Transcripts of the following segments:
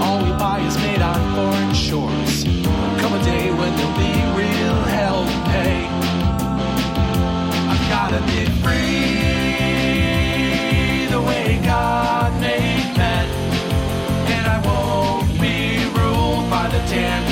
All we buy is made on foreign shores. Come a day when there'll be real hell to pay. I've gotta be free the way God made men. And I won't be ruled by the damn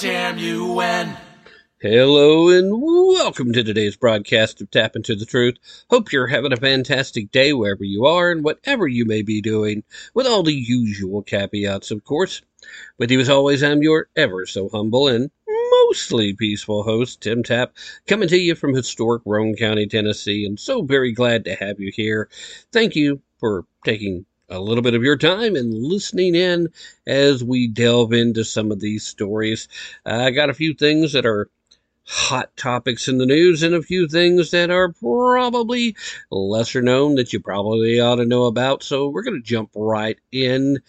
damn. Hello and welcome to today's broadcast of Tapp Into the Truth. Hope you're having a fantastic day wherever you are and whatever you may be doing, with all the usual caveats, of course. With you as always, I'm your ever so humble and mostly peaceful host, Tim Tapp, coming to you from historic Roane County, Tennessee, and so very glad to have you here. Thank you for taking a little bit of your time and listening in as we delve into some of these stories. I got a few things that are hot topics in the news and a few things that are probably lesser known that you probably ought to know about. So we're going to jump right in.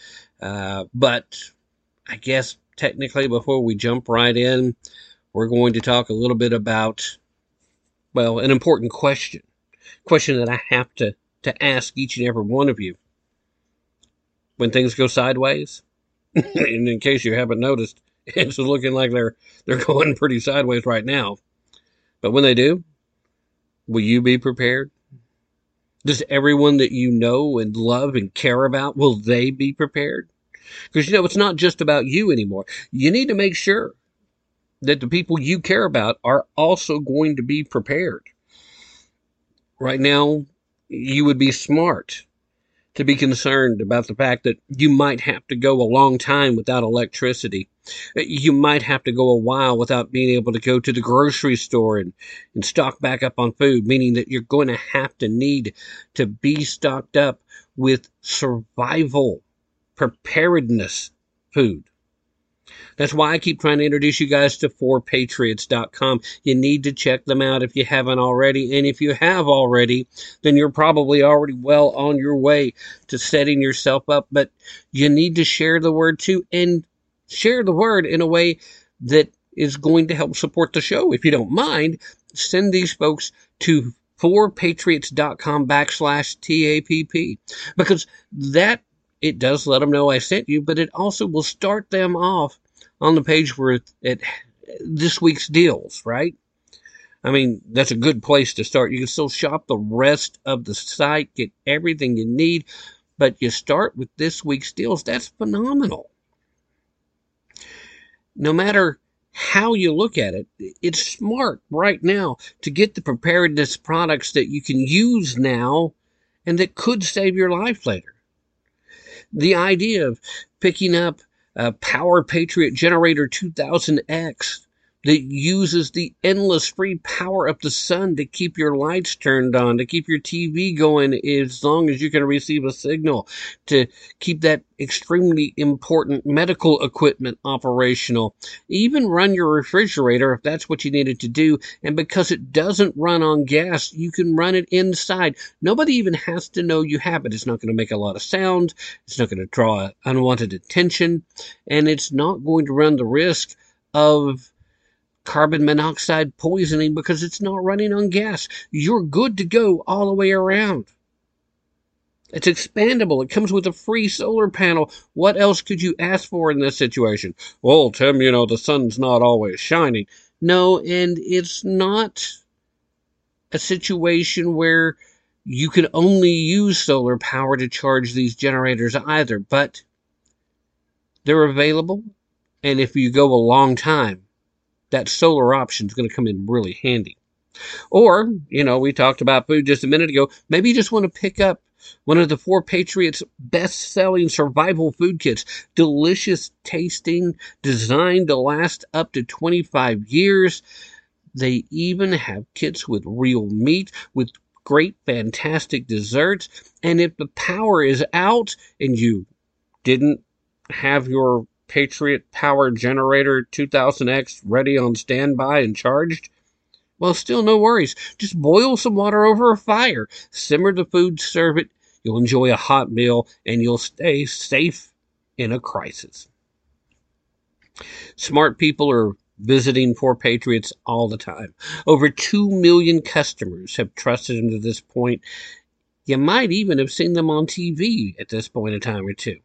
Uh, but I guess technically, before we jump right in, we're going to talk a little bit about, well, an important question. Question that I have to, to ask each and every one of you. When things go sideways, and in case you haven't noticed, it's looking like they're they're going pretty sideways right now. But when they do, will you be prepared? Does everyone that you know and love and care about will they be prepared? Because you know it's not just about you anymore. You need to make sure that the people you care about are also going to be prepared. Right now, you would be smart to be concerned about the fact that you might have to go a long time without electricity. You might have to go a while without being able to go to the grocery store and, and stock back up on food, meaning that you're going to have to need to be stocked up with survival, preparedness food. That's why I keep trying to introduce you guys to 4patriots.com. You need to check them out if you haven't already. And if you have already, then you're probably already well on your way to setting yourself up. But you need to share the word too and share the word in a way that is going to help support the show. If you don't mind, send these folks to 4patriots.com backslash TAPP because that it does let them know I sent you, but it also will start them off on the page where it, it this week's deals, right? I mean, that's a good place to start. You can still shop the rest of the site, get everything you need, but you start with this week's deals. That's phenomenal. No matter how you look at it, it's smart right now to get the preparedness products that you can use now and that could save your life later. The idea of picking up a Power Patriot Generator 2000X that uses the endless free power of the sun to keep your lights turned on, to keep your TV going as long as you can receive a signal, to keep that extremely important medical equipment operational, even run your refrigerator if that's what you needed to do. And because it doesn't run on gas, you can run it inside. Nobody even has to know you have it. It's not going to make a lot of sound. It's not going to draw unwanted attention. And it's not going to run the risk of carbon monoxide poisoning because it's not running on gas. You're good to go all the way around. It's expandable. It comes with a free solar panel. What else could you ask for in this situation? Well, Tim, you know, the sun's not always shining. No, and it's not a situation where you can only use solar power to charge these generators either, but they're available. And if you go a long time, that solar option is going to come in really handy. Or, you know, we talked about food just a minute ago. Maybe you just want to pick up one of the Four Patriots best selling survival food kits. Delicious tasting, designed to last up to 25 years. They even have kits with real meat, with great, fantastic desserts. And if the power is out and you didn't have your Patriot Power Generator 2000X ready on standby and charged? Well, still no worries. Just boil some water over a fire, simmer the food, serve it. You'll enjoy a hot meal and you'll stay safe in a crisis. Smart people are visiting Four Patriots all the time. Over 2 million customers have trusted them to this point. You might even have seen them on TV at this point in time or two.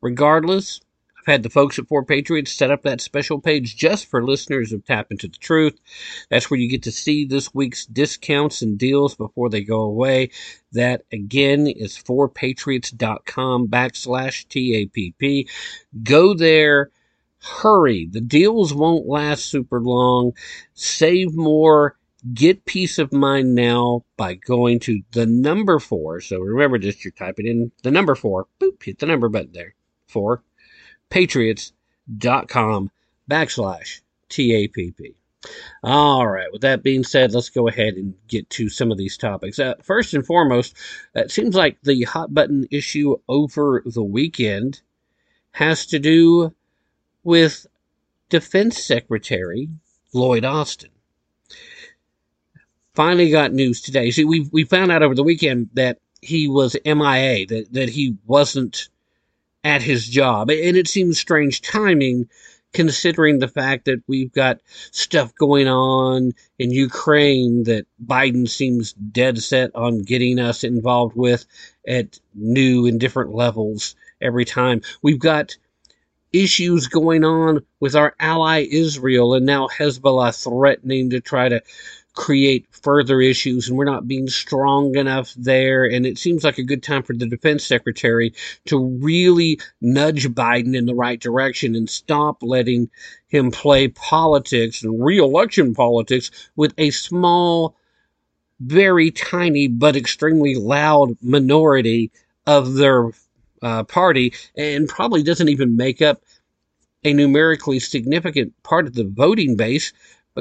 Regardless, I've had the folks at Four Patriots set up that special page just for listeners of Tapp Into the Truth. That's where you get to see this week's discounts and deals before they go away. That again is fourpatriots.com backslash TAPP. Go there. Hurry. The deals won't last super long. Save more. Get peace of mind now by going to the number four. So remember just you're typing in the number four. Boop, hit the number button there for patriots.com backslash TAPP. All right. With that being said, let's go ahead and get to some of these topics. Uh, first and foremost, it seems like the hot button issue over the weekend has to do with Defense Secretary Lloyd Austin. Finally got news today. See, we we found out over the weekend that he was MIA, that, that he wasn't at his job. And it seems strange timing considering the fact that we've got stuff going on in Ukraine that Biden seems dead set on getting us involved with at new and different levels every time. We've got issues going on with our ally Israel and now Hezbollah threatening to try to create further issues and we're not being strong enough there. And it seems like a good time for the defense secretary to really nudge Biden in the right direction and stop letting him play politics and reelection politics with a small, very tiny, but extremely loud minority of their uh, party and probably doesn't even make up a numerically significant part of the voting base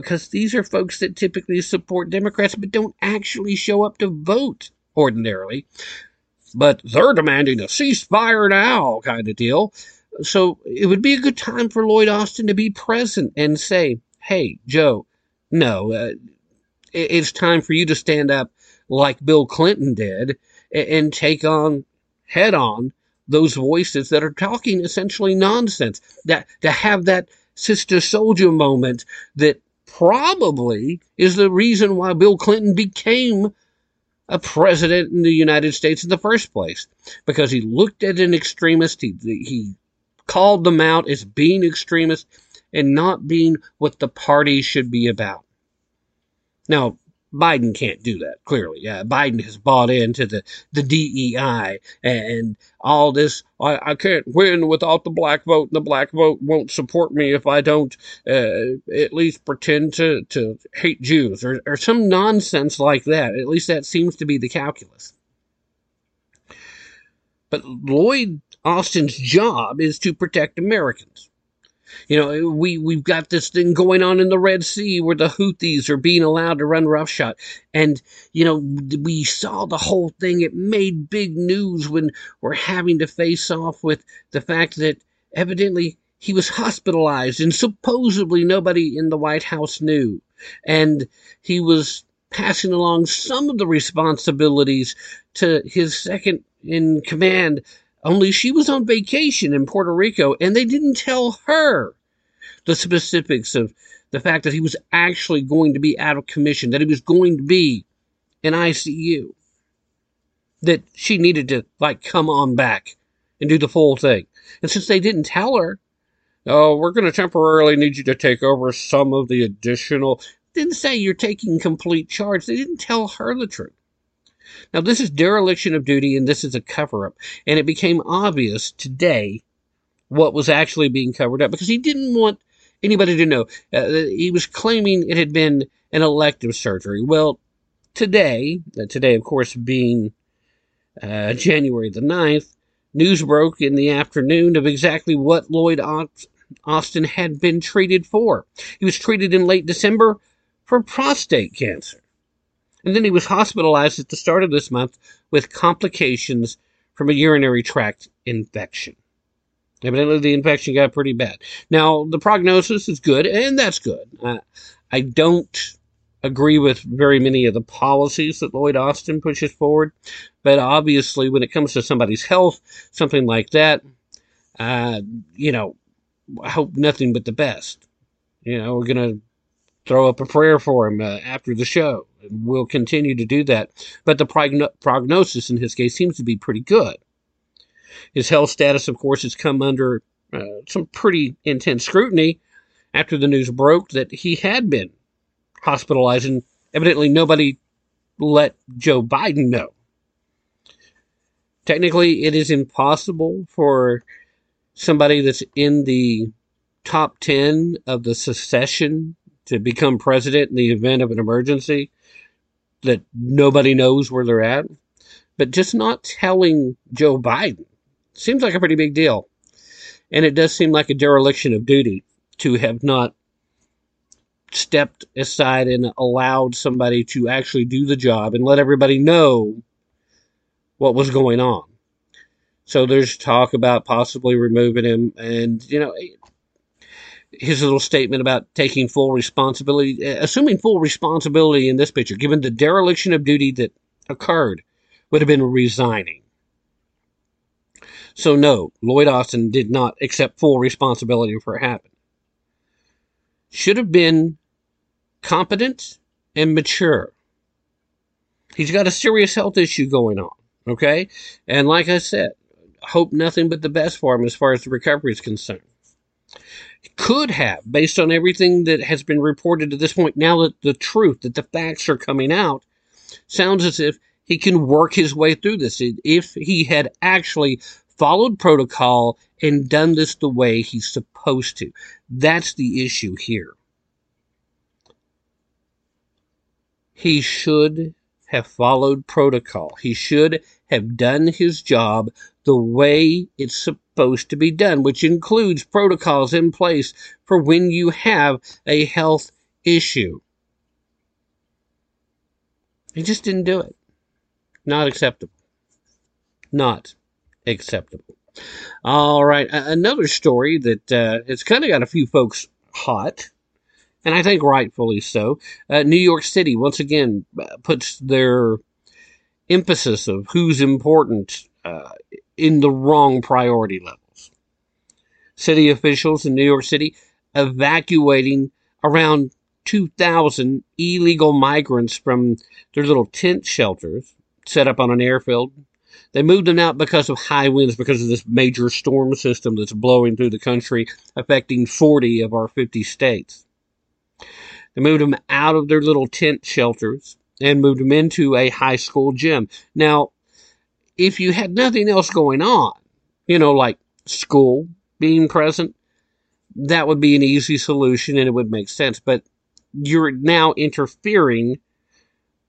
because these are folks that typically support Democrats but don't actually show up to vote ordinarily. But they're demanding a ceasefire now kind of deal. So it would be a good time for Lloyd Austin to be present and say, hey, Joe, no, uh, it's time for you to stand up like Bill Clinton did and take on head on those voices that are talking essentially nonsense. That to have that Sister Souljah moment that probably is the reason why Bill Clinton became a president in the United States in the first place. Because he looked at an extremist, he, he called them out as being extremist and not being what the party should be about. Now, Biden can't do that, clearly. Uh, Biden has bought into the, the DEI and all this. I, I can't win without the black vote, and the black vote won't support me if I don't uh, at least pretend to, to hate Jews or, or some nonsense like that. At least that seems to be the calculus. But Lloyd Austin's job is to protect Americans. You know, we, we've got this thing going on in the Red Sea where the Houthis are being allowed to run roughshod. And, you know, we saw the whole thing. It made big news when we're having to face off with the fact that evidently he was hospitalized and supposedly nobody in the White House knew. And he was passing along some of the responsibilities to his second in command, only she was on vacation in Puerto Rico and they didn't tell her the specifics of the fact that he was actually going to be out of commission, that he was going to be in ICU, that she needed to, like, come on back and do the full thing. And since they didn't tell her, oh, we're going to temporarily need you to take over some of the additional. Didn't say you're taking complete charge. They didn't tell her the truth. Now, this is dereliction of duty and this is a cover up. And it became obvious today what was actually being covered up because he didn't want anybody to know. Uh, he was claiming it had been an elective surgery. Well, today, uh, today, of course, being uh, January the 9th, news broke in the afternoon of exactly what Lloyd Austin had been treated for. He was treated in late December for prostate cancer. And then he was hospitalized at the start of this month with complications from a urinary tract infection. Evidently, the infection got pretty bad. Now, the prognosis is good, and that's good. Uh, I don't agree with very many of the policies that Lloyd Austin pushes forward, but obviously, when it comes to somebody's health, something like that, uh, you know, I hope nothing but the best. You know, we're going to throw up a prayer for him uh, after the show. We'll continue to do that. But the progno- prognosis in his case seems to be pretty good. His health status, of course, has come under uh, some pretty intense scrutiny after the news broke that he had been hospitalized, and evidently nobody let Joe Biden know. Technically, it is impossible for somebody that's in the top 10 of the secession to become president in the event of an emergency that nobody knows where they're at. But just not telling Joe Biden seems like a pretty big deal. And it does seem like a dereliction of duty to have not stepped aside and allowed somebody to actually do the job and let everybody know what was going on. So there's talk about possibly removing him. And, you know, his little statement about taking full responsibility, uh, assuming full responsibility in this picture, given the dereliction of duty that occurred, would have been resigning. So, no, Lloyd Austin did not accept full responsibility for it happened. Should have been competent and mature. He's got a serious health issue going on, okay? And like I said, hope nothing but the best for him as far as the recovery is concerned could have, based on everything that has been reported to this point, now that the truth, that the facts are coming out, sounds as if he can work his way through this. If he had actually followed protocol and done this the way he's supposed to. That's the issue here. He should have followed protocol. He should have done his job the way it's supposed to be done, which includes protocols in place for when you have a health issue. He just didn't do it. Not acceptable. Not acceptable. All right, another story that uh, it's kind of got a few folks hot, and I think rightfully so. Uh, New York City once again uh, puts their emphasis of who's important uh, in the wrong priority levels. City officials in New York City evacuating around 2,000 illegal migrants from their little tent shelters set up on an airfield. They moved them out because of high winds, because of this major storm system that's blowing through the country, affecting 40 of our 50 states. They moved them out of their little tent shelters and moved them into a high school gym. Now, if you had nothing else going on, you know, like school being present, that would be an easy solution and it would make sense. But you're now interfering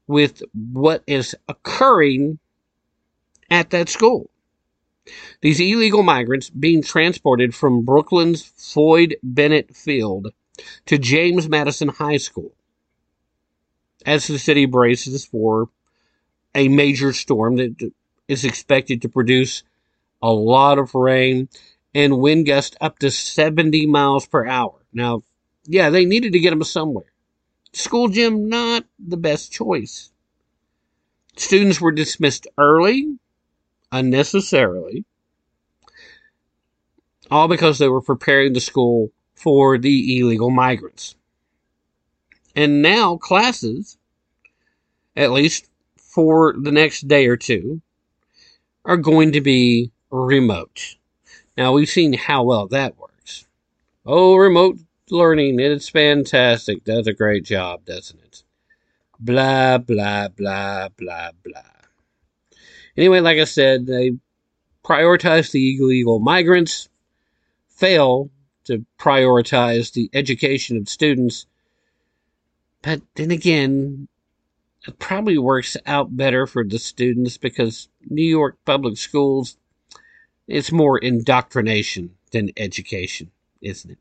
with what is occurring at that school. These illegal migrants being transported from Brooklyn's Floyd Bennett Field to James Madison High School as the city braces for a major storm that is expected to produce a lot of rain and wind gusts up to 70 miles per hour. Now, yeah, they needed to get them somewhere. School gym, not the best choice. Students were dismissed early, unnecessarily, all because they were preparing the school for the illegal migrants. And now classes, at least for the next day or two, are going to be remote. Now we've seen how well that works. Oh, remote learning, it's fantastic. Does a great job, doesn't it? Blah, blah, blah, blah, blah. Anyway, like I said, they prioritize the illegal migrants, fail to prioritize the education of students. But then again, it probably works out better for the students because New York public schools, it's more indoctrination than education, isn't it?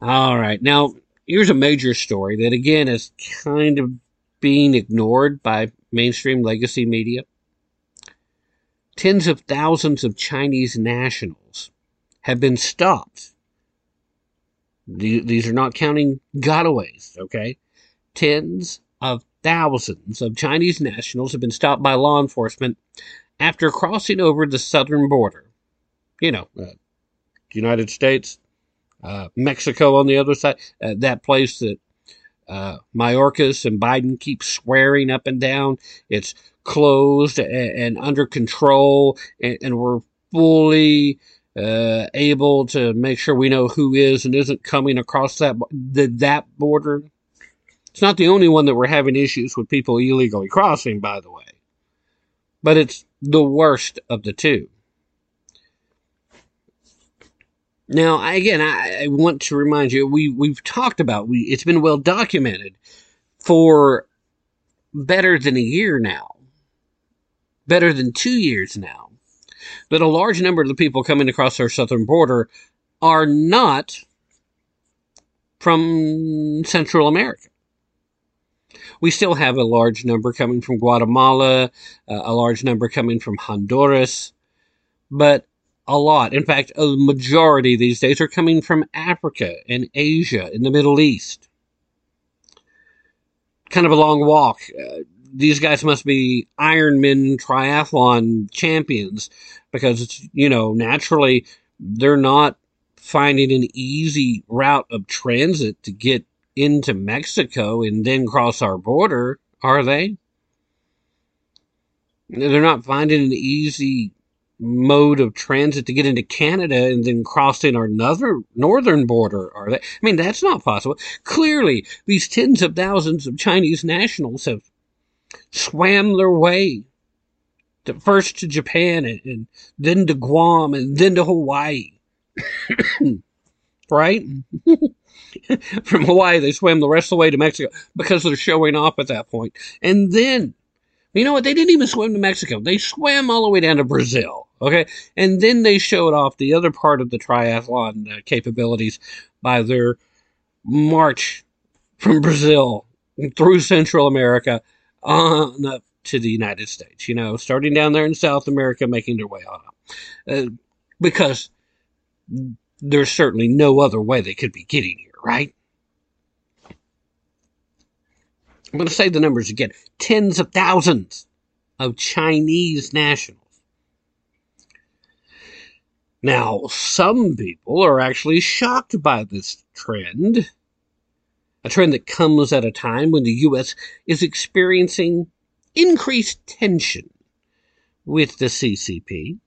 All right. Now, here's a major story that again is kind of being ignored by mainstream legacy media. Tens of thousands of Chinese nationals have been stopped. These are not counting gotaways, okay? Tens of thousands of Chinese nationals have been stopped by law enforcement after crossing over the southern border. You know, uh, United States, uh, Mexico on the other side, uh, that place that uh, Mayorkas and Biden keep swearing up and down. It's closed and, and under control, and, and we're fully uh, able to make sure we know who is and isn't coming across that that border. It's not the only one that we're having issues with people illegally crossing, by the way, but it's the worst of the two. Now, again, I, I, want to remind you, we, we've talked about, we, it's been well documented for better than a year now, better than two years now, that a large number of the people coming across our southern border are not from Central America. We still have a large number coming from Guatemala, uh, a large number coming from Honduras, but a lot. In fact, a majority these days are coming from Africa and Asia and the Middle East. Kind of a long walk. Uh, these guys must be Ironman triathlon champions because, you know, naturally they're not finding an easy route of transit to get into Mexico and then cross our border, are they? They're not finding an easy mode of transit to get into Canada and then crossing our northern northern border are they? I mean, that's not possible. Clearly, these tens of thousands of Chinese nationals have swam their way to, first to Japan and, and then to Guam and then to Hawaii. right? From Hawaii, they swam the rest of the way to Mexico because they're showing off at that point. And then, you know what? They didn't even swim to Mexico. They swam all the way down to Brazil. Okay. And then they showed off the other part of the triathlon uh, capabilities by their march from Brazil through Central America on up to the United States. You know, starting down there in South America, making their way on up. Uh, because there's certainly no other way they could be getting here, right? I'm going to say the numbers again tens of thousands of Chinese nationals now, some people are actually shocked by this trend, a trend that comes at a time when the U.S. is experiencing increased tension with the CCP.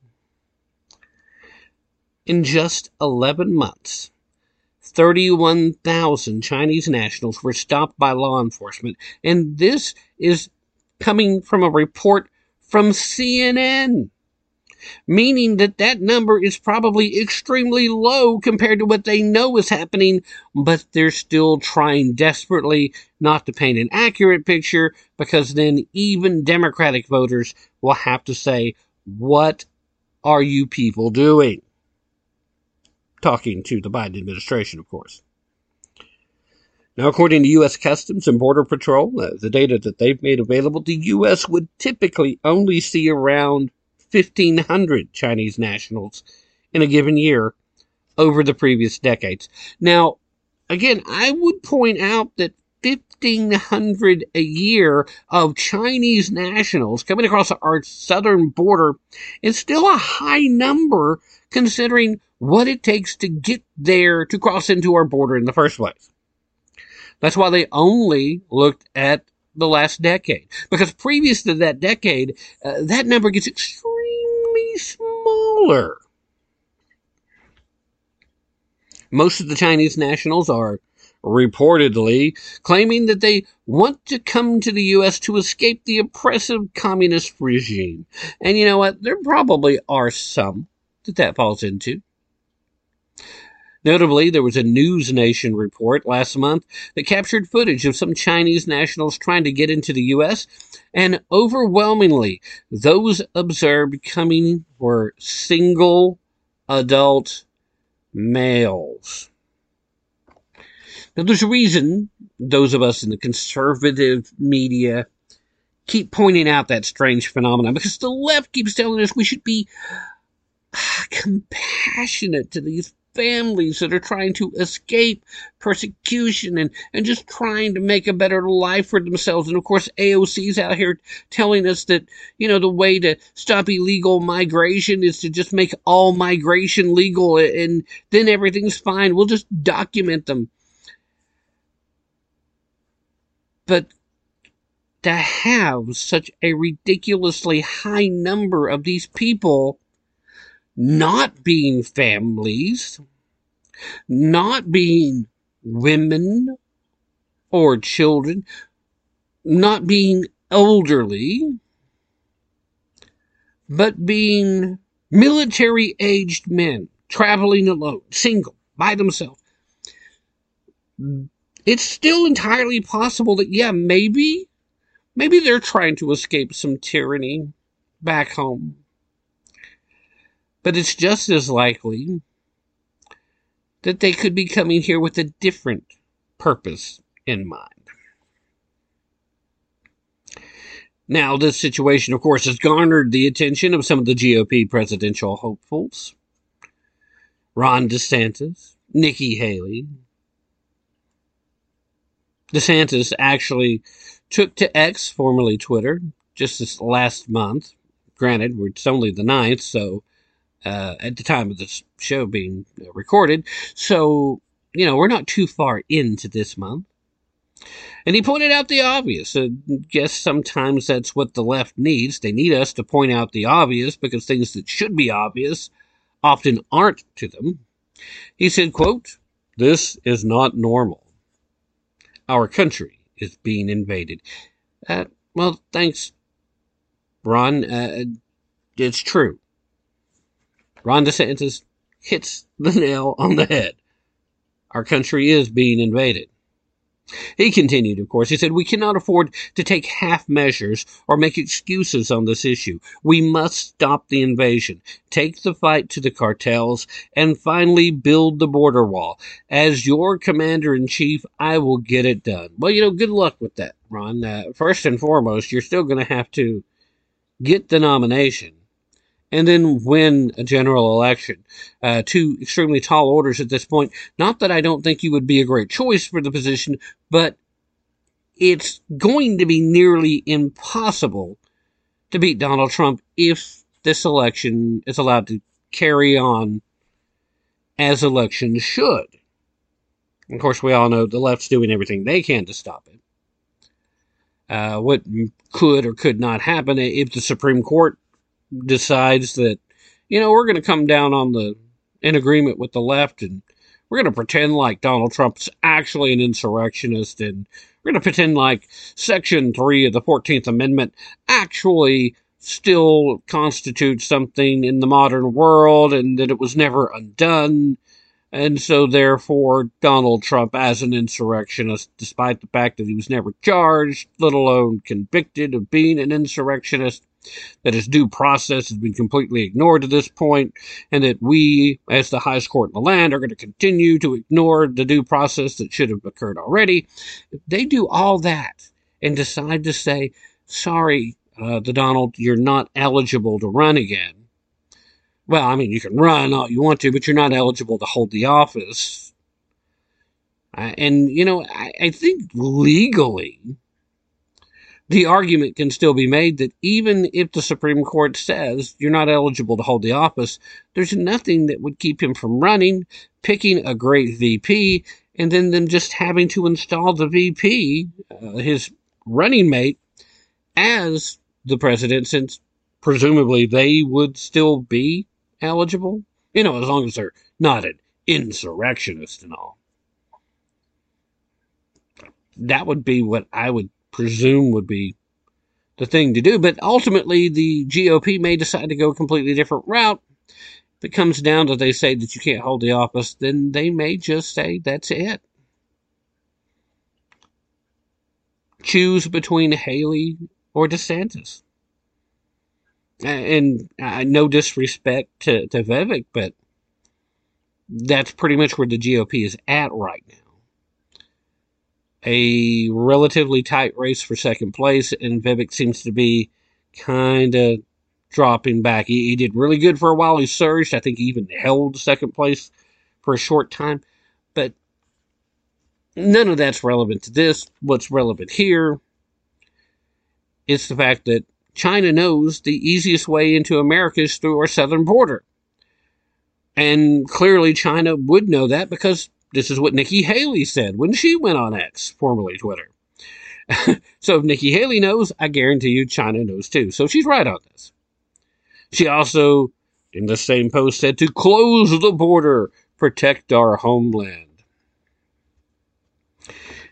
In just 11 months, 31,000 Chinese nationals were stopped by law enforcement, and this is coming from a report from CNN meaning that that number is probably extremely low compared to what they know is happening, but they're still trying desperately not to paint an accurate picture because then even Democratic voters will have to say, what are you people doing? Talking to the Biden administration, of course. Now, according to U.S. Customs and Border Patrol, uh, the data that they've made available, the U.S. would typically only see around 1,500 Chinese nationals in a given year over the previous decades. Now, again, I would point out that 1,500 a year of Chinese nationals coming across our southern border is still a high number considering what it takes to get there to cross into our border in the first place. That's why they only looked at the last decade. Because previous to that decade, uh, that number gets extremely smaller. Most of the Chinese nationals are reportedly claiming that they want to come to the U.S. to escape the oppressive communist regime. And you know what? There probably are some that that falls into. Notably, there was a News Nation report last month that captured footage of some Chinese nationals trying to get into the U.S., and overwhelmingly, those observed coming were single adult males. Now, there's a reason those of us in the conservative media keep pointing out that strange phenomenon because the left keeps telling us we should be ah, compassionate to these families that are trying to escape persecution and, and just trying to make a better life for themselves. And of course, AOC's out here telling us that, you know, the way to stop illegal migration is to just make all migration legal and then everything's fine. We'll just document them. But to have such a ridiculously high number of these people not being families, not being women or children, not being elderly, but being military aged men traveling alone, single, by themselves. It's still entirely possible that, yeah, maybe, maybe they're trying to escape some tyranny back home. But it's just as likely that they could be coming here with a different purpose in mind. Now, this situation, of course, has garnered the attention of some of the GOP presidential hopefuls Ron DeSantis, Nikki Haley. DeSantis actually took to X, formerly Twitter, just this last month. Granted, it's only the 9th, so uh, at the time of this show being recorded. So, you know, we're not too far into this month. And he pointed out the obvious. I guess sometimes that's what the left needs. They need us to point out the obvious because things that should be obvious often aren't to them. He said, quote, This is not normal. Our country is being invaded. Uh, well, thanks, Ron. Uh, it's true. Ron DeSantis hits the nail on the head. Our country is being invaded. He continued, of course, he said, We cannot afford to take half measures or make excuses on this issue. We must stop the invasion, take the fight to the cartels, and finally build the border wall. As your commander in chief, I will get it done. Well, you know, good luck with that, Ron. Uh, first and foremost, you're still going to have to get the nomination and then win a general election. Uh, two extremely tall orders at this point. Not that I don't think you would be a great choice for the position, but it's going to be nearly impossible to beat Donald Trump if this election is allowed to carry on as elections should. Of course, we all know the left's doing everything they can to stop it. Uh, what could or could not happen if the Supreme Court decides that, you know, we're going to come down on the, in agreement with the left and we're going to pretend like Donald Trump's actually an insurrectionist and we're going to pretend like Section 3 of the 14th Amendment actually still constitutes something in the modern world and that it was never undone. And so, therefore, Donald Trump, as an insurrectionist, despite the fact that he was never charged, let alone convicted of being an insurrectionist, that his due process has been completely ignored to this point, and that we, as the highest court in the land, are going to continue to ignore the due process that should have occurred already. They do all that and decide to say, sorry, uh, the Donald, you're not eligible to run again. Well, I mean, you can run all you want to, but you're not eligible to hold the office. Uh, and, you know, I, I think legally, the argument can still be made that even if the Supreme Court says you're not eligible to hold the office, there's nothing that would keep him from running, picking a great VP, and then them just having to install the VP, uh, his running mate, as the president, since presumably they would still be eligible. You know, as long as they're not an insurrectionist and all. That would be what I would presume would be the thing to do. But ultimately, the GOP may decide to go a completely different route. If it comes down to they say that you can't hold the office, then they may just say that's it. Choose between Haley or DeSantis. And uh, no disrespect to, to Vivek, but that's pretty much where the GOP is at right now a relatively tight race for second place, and Vivek seems to be kind of dropping back. He, he, did really good for a while. He surged. I think he even held second place for a short time. But none of that's relevant to this. What's relevant here is the fact that China knows the easiest way into America is through our southern border. And clearly, China would know that because this is what Nikki Haley said when she went on X, formerly Twitter. so if Nikki Haley knows, I guarantee you China knows too. So she's right on this. She also, in the same post, said to close the border, protect our homeland.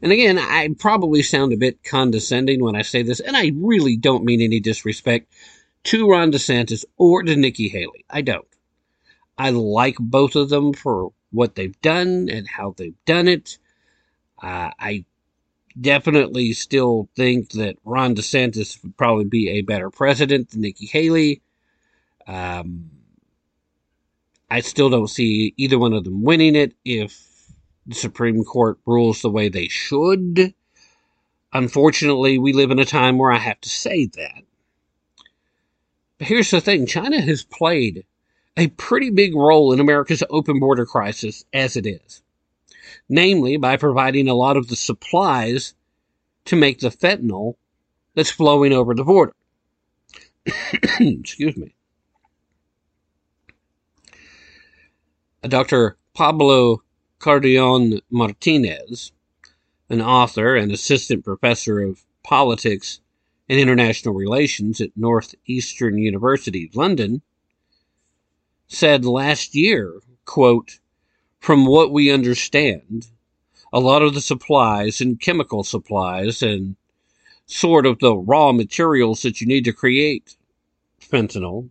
And again, I probably sound a bit condescending when I say this, and I really don't mean any disrespect to Ron DeSantis or to Nikki Haley. I don't. I like both of them for what they've done and how they've done it. Uh, I definitely still think that Ron DeSantis would probably be a better president than Nikki Haley. Um, I still don't see either one of them winning it if the Supreme Court rules the way they should. Unfortunately, we live in a time where I have to say that. But here's the thing China has played a pretty big role in America's open border crisis as it is, namely by providing a lot of the supplies to make the fentanyl that's flowing over the border. Excuse me. Dr. Pablo Calderón Martinez, an author and assistant professor of politics and international relations at Northeastern University, London, said last year, quote, from what we understand, a lot of the supplies and chemical supplies and sort of the raw materials that you need to create fentanyl,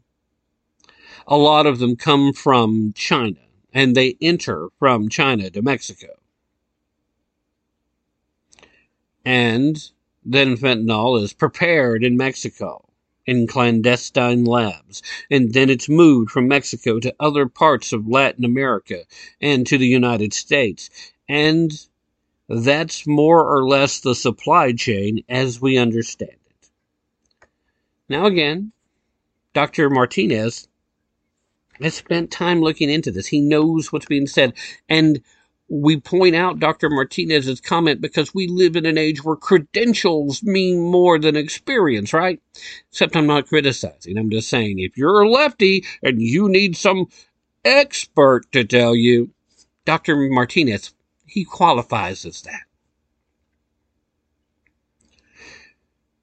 a lot of them come from China and they enter from China to Mexico. And then fentanyl is prepared in Mexico in clandestine labs, and then it's moved from Mexico to other parts of Latin America and to the United States. And that's more or less the supply chain as we understand it. Now, again, Dr. Martinez has spent time looking into this. He knows what's being said. And we point out Dr. Martinez's comment because we live in an age where credentials mean more than experience, right? Except I'm not criticizing. I'm just saying if you're a lefty and you need some expert to tell you, Dr. Martinez, he qualifies as that.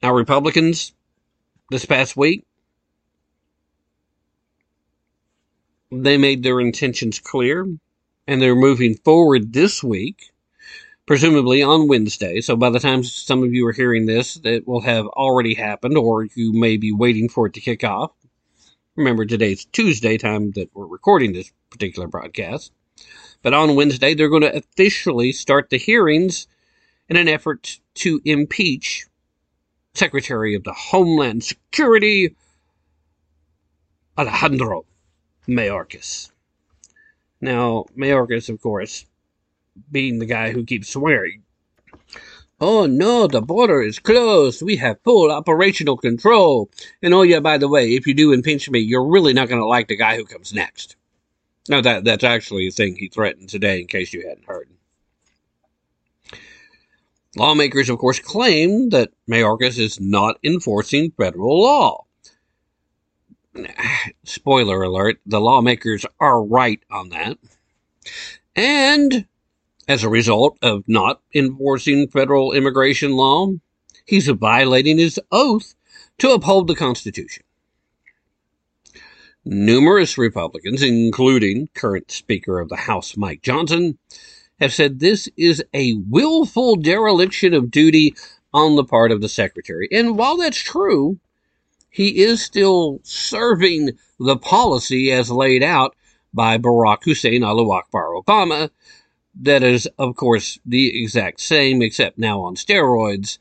Now, Republicans, this past week, they made their intentions clear and they're moving forward this week, presumably on Wednesday. So by the time some of you are hearing this, it will have already happened, or you may be waiting for it to kick off. Remember, today's Tuesday time that we're recording this particular broadcast. But on Wednesday, they're going to officially start the hearings in an effort to impeach Secretary of the Homeland Security Alejandro Mayorkas. Now, Mayorkas, of course, being the guy who keeps swearing, Oh no, the border is closed. We have full operational control. And oh yeah, by the way, if you do impeach me, you're really not going to like the guy who comes next. Now that that's actually a thing he threatened today, in case you hadn't heard. Lawmakers, of course, claim that Mayorkas is not enforcing federal law. Spoiler alert, the lawmakers are right on that. And as a result of not enforcing federal immigration law, he's violating his oath to uphold the Constitution. Numerous Republicans, including current Speaker of the House Mike Johnson, have said this is a willful dereliction of duty on the part of the Secretary. And while that's true, he is still serving the policy as laid out by Barack Hussein Allahu Akbar Obama. That is, of course, the exact same, except now on steroids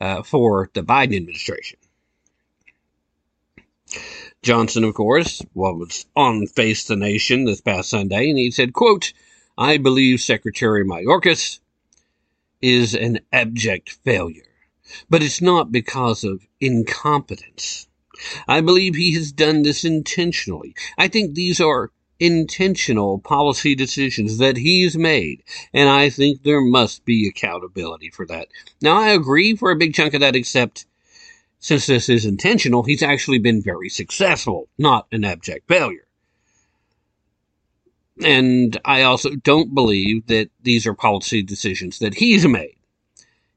uh, for the Biden administration. Johnson, of course, was on Face the Nation this past Sunday, and he said, quote, I believe Secretary Mayorkas is an abject failure, but it's not because of incompetence. I believe he has done this intentionally. I think these are intentional policy decisions that he's made, and I think there must be accountability for that. Now, I agree for a big chunk of that, except since this is intentional, he's actually been very successful, not an abject failure. And I also don't believe that these are policy decisions that he's made.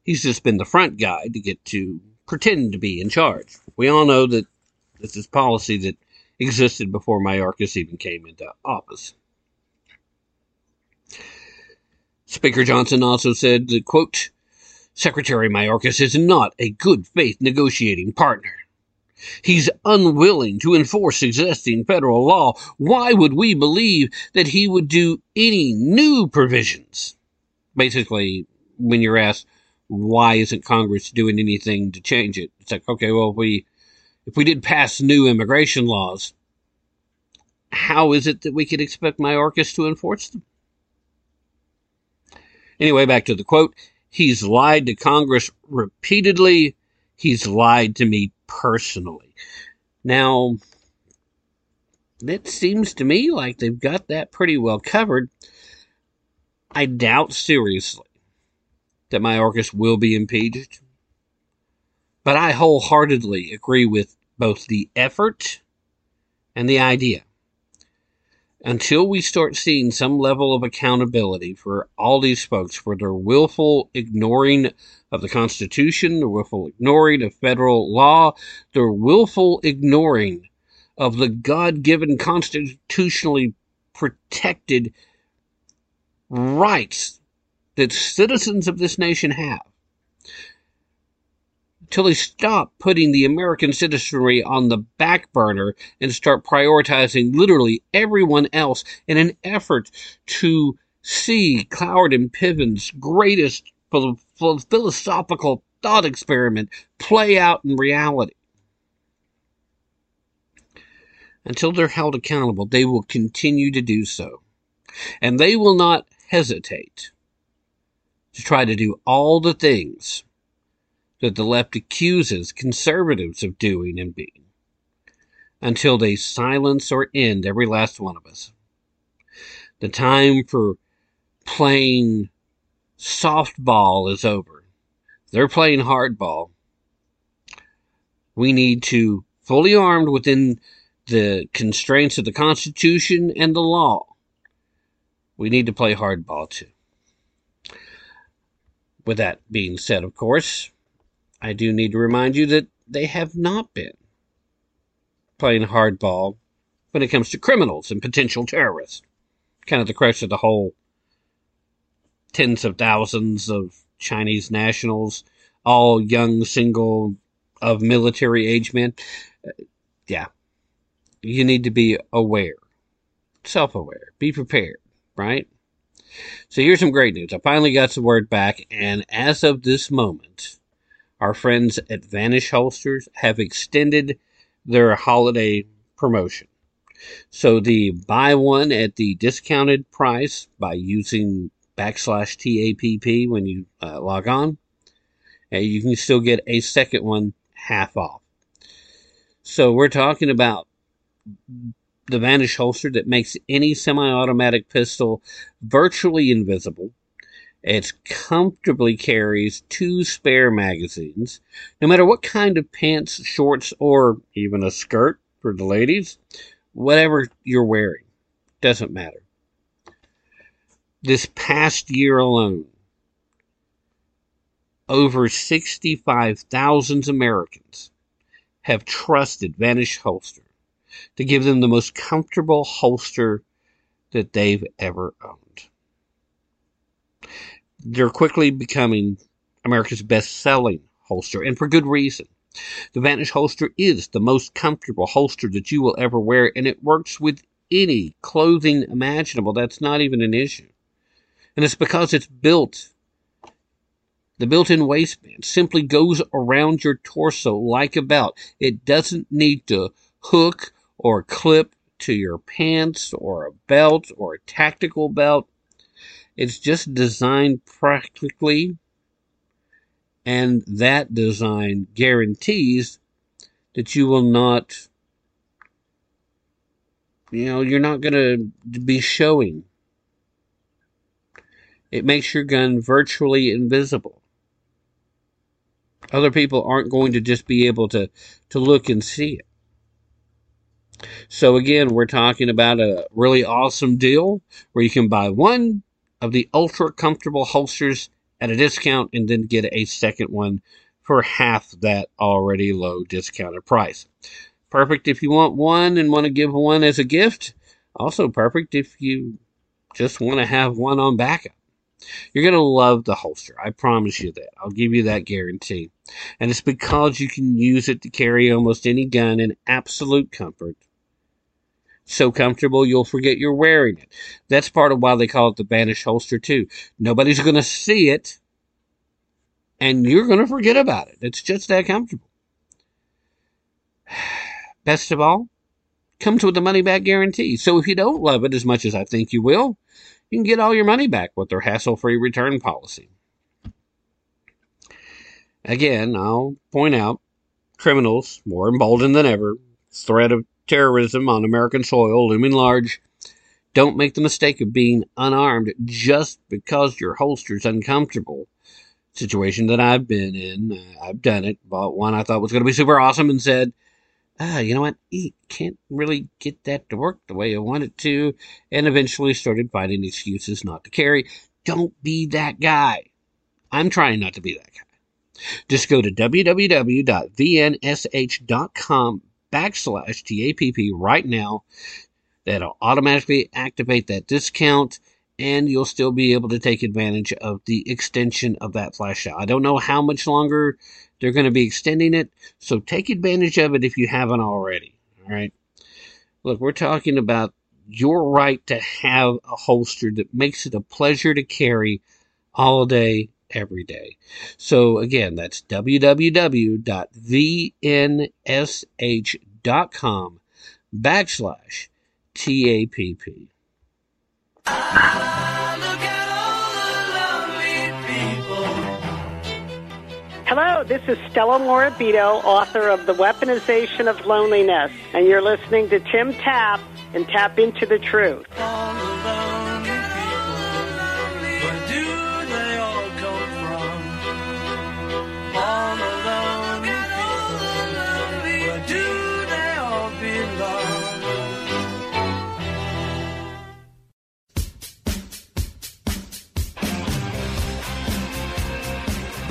He's just been the front guy to get to pretend to be in charge. We all know that this is policy that existed before Mayorkas even came into office. Speaker Johnson also said that, quote, Secretary Mayorkas is not a good faith negotiating partner. He's unwilling to enforce existing federal law. Why would we believe that he would do any new provisions? Basically, when you're asked, why isn't Congress doing anything to change it? It's like, okay, well, if we, if we did pass new immigration laws, how is it that we could expect Mayorkas to enforce them? Anyway, back to the quote. He's lied to Congress repeatedly. He's lied to me personally. Now, it seems to me like they've got that pretty well covered. I doubt seriously that my Mayorkas will be impeached, but I wholeheartedly agree with both the effort and the idea. Until we start seeing some level of accountability for all these folks for their willful ignoring of the Constitution, their willful ignoring of federal law, their willful ignoring of the God given constitutionally protected rights that citizens of this nation have till they stop putting the American citizenry on the back burner and start prioritizing literally everyone else in an effort to see Cloward and Piven's greatest philosophical thought experiment play out in reality. Until they're held accountable, they will continue to do so. And they will not hesitate to try to do all the things that the left accuses conservatives of doing and being until they silence or end every last one of us. The time for playing softball is over. They're playing hardball. We need to, fully armed within the constraints of the Constitution and the law, we need to play hardball too. With that being said, of course, I do need to remind you that they have not been playing hardball when it comes to criminals and potential terrorists. Kind of the crux of the whole tens of thousands of Chinese nationals, all young, single, of military age men. Uh, yeah. You need to be aware, self aware, be prepared, right? So here's some great news. I finally got some word back, and as of this moment, our friends at Vanish Holsters have extended their holiday promotion. So the buy one at the discounted price by using backslash TAPP when you uh, log on, and you can still get a second one half off. So we're talking about the Vanish holster that makes any semi-automatic pistol virtually invisible. It comfortably carries two spare magazines, no matter what kind of pants, shorts, or even a skirt for the ladies, whatever you're wearing, doesn't matter. This past year alone, over 65,000 Americans have trusted Vanish Holster to give them the most comfortable holster that they've ever owned. They're quickly becoming America's best selling holster, and for good reason. The Vanish holster is the most comfortable holster that you will ever wear, and it works with any clothing imaginable. That's not even an issue. And it's because it's built. The built in waistband simply goes around your torso like a belt. It doesn't need to hook or clip to your pants or a belt or a tactical belt. It's just designed practically, and that design guarantees that you will not, you know, you're not going to be showing. It makes your gun virtually invisible. Other people aren't going to just be able to, to look and see it. So again, we're talking about a really awesome deal where you can buy one of the ultra comfortable holsters at a discount and then get a second one for half that already low discounted price. Perfect if you want one and want to give one as a gift. Also perfect if you just want to have one on backup. You're going to love the holster. I promise you that. I'll give you that guarantee. And it's because you can use it to carry almost any gun in absolute comfort so comfortable you'll forget you're wearing it. That's part of why they call it the Vanish holster too. Nobody's going to see it and you're going to forget about it. It's just that comfortable. Best of all, comes with a money back guarantee. So if you don't love it as much as I think you will, you can get all your money back with their hassle free return policy. Again, I'll point out criminals, more emboldened than ever, threat of terrorism on American soil looming large. Don't make the mistake of being unarmed just because your holster's uncomfortable. Situation that I've been in, uh, I've done it. Bought one I thought was going to be super awesome and said, ah, you know what? You can't really get that to work the way I want it to. And eventually started finding excuses not to carry. Don't be that guy. I'm trying not to be that guy. Just go to www.vnsh.com backslash TAPP right now. That'll automatically activate that discount and you'll still be able to take advantage of the extension of that flash sale. I don't know how much longer they're going to be extending it, so take advantage of it if you haven't already. All right. Look, we're talking about your right to have a holster that makes it a pleasure to carry all day, every day. So again, that's www.vnsh.com backslash TAPP. Hello, this is Stella Morabito, author of The Weaponization of Loneliness, and you're listening to Tim Tapp and Tapp Into the Truth.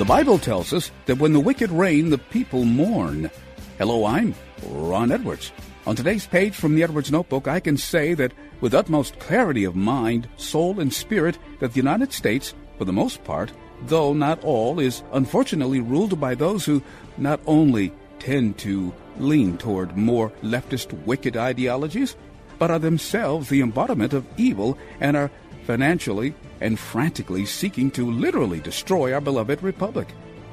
The Bible tells us that when the wicked reign, the people mourn. Hello, I'm Ron Edwards. On today's page from the Edwards Notebook, I can say that with utmost clarity of mind, soul, and spirit, that the United States, for the most part, though not all, is unfortunately ruled by those who not only tend to lean toward more leftist wicked ideologies, but are themselves the embodiment of evil and are financially and frantically seeking to literally destroy our beloved republic.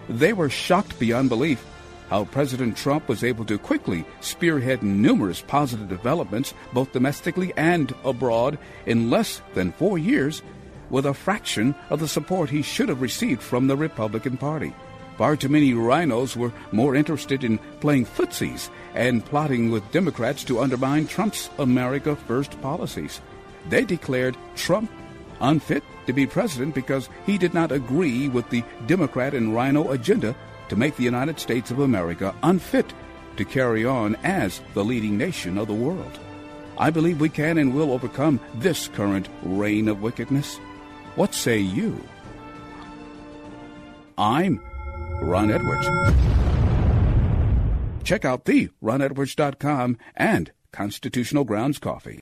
They were shocked beyond belief how President Trump was able to quickly spearhead numerous positive developments, both domestically and abroad, in less than four years, with a fraction of the support he should have received from the Republican Party. Far too many rhinos were more interested in playing footsies and plotting with Democrats to undermine Trump's America First policies. They declared Trump unfit to be president because he did not agree with the Democrat and rhino agenda to make the United States of America unfit to carry on as the leading nation of the world. I believe we can and will overcome this current reign of wickedness. What say you? I'm Ron Edwards. Check out the ronedwards.com and Constitutional Grounds Coffee.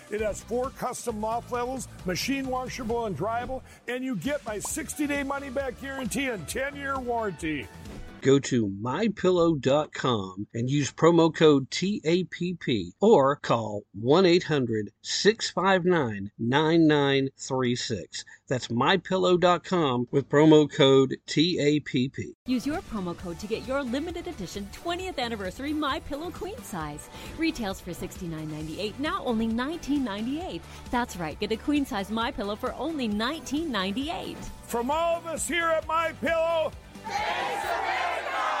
It has four custom loft levels, machine washable and dryable, and you get my 60-day money-back guarantee and 10-year warranty. Go to mypillow.com and use promo code TAPP or call 1 800 659 9936. That's mypillow.com with promo code TAPP. Use your promo code to get your limited edition 20th anniversary My Pillow queen size. Retails for $69.98, now only $19.98. That's right, get a queen size My Pillow for only $19.98. From all of us here at My Pillow, Thanks, America!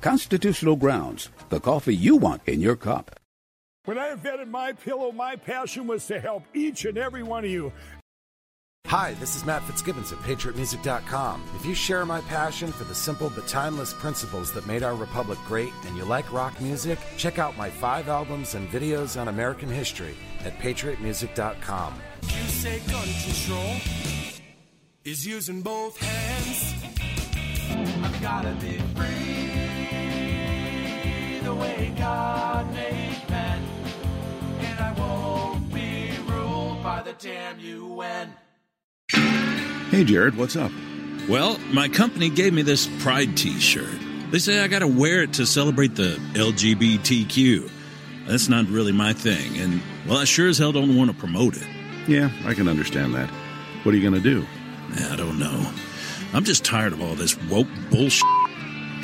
Constitutional Grounds, the coffee you want in your cup. when I invented My Pillow, my passion was to help each and every one of you. Hi, this is Matt Fitzgibbons at PatriotMusic.com. If you share my passion for the simple but timeless principles that made our republic great and you like rock music, check out my five albums and videos on American history at PatriotMusic.com. You say gun control is using both hands. I've gotta be free the way God made man, and I won't be ruled by the damn UN. Hey, Jared, what's up? Well, my company gave me this Pride t shirt. They say I gotta wear it to celebrate the LGBTQ. That's not really my thing, and, well, I sure as hell don't want to promote it. Yeah, I can understand that. What are you going to do? I don't know. I'm just tired of all this woke bullshit.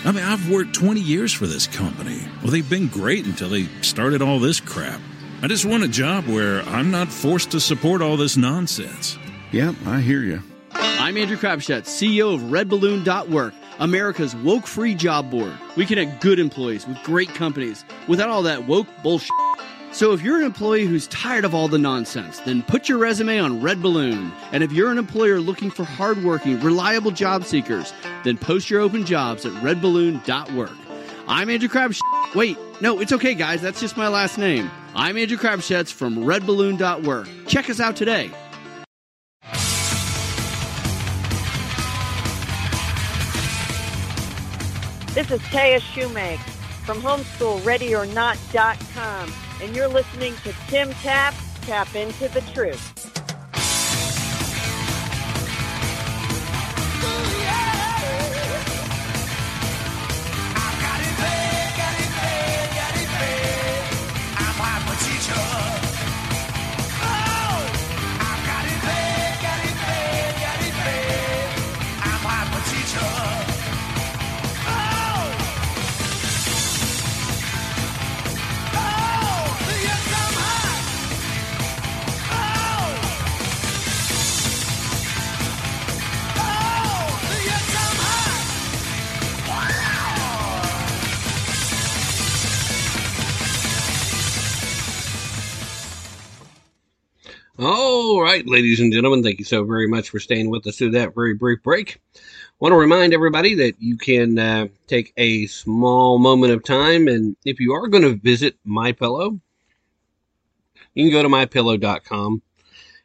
I mean, I've worked 20 years for this company. Well, they've been great until they started all this crap. I just want a job where I'm not forced to support all this nonsense. Yeah, I hear you. I'm Andrew Crapuchettes, CEO of RedBalloon.work, America's woke free job board. We connect good employees with great companies without all that woke bullshit. So if you're an employee who's tired of all the nonsense, then put your resume on Red Balloon. And if you're an employer looking for hardworking, reliable job seekers, then post your open jobs at redballoon.work. I'm Andrew Crapuchettes. Wait, no, it's okay, guys. That's just my last name. I'm Andrew Crapuchettes from redballoon.work. Check us out today. This is Taya Shoemake from HomeschoolReadyOrNot.com, and you're listening to Tim Tapp, Tapp Into the Truth. All right, ladies and gentlemen, thank you so very much for staying with us through that very brief break. want to remind everybody that you can uh, take a small moment of time, and if you are going to visit My Pillow, you can go to mypillow.com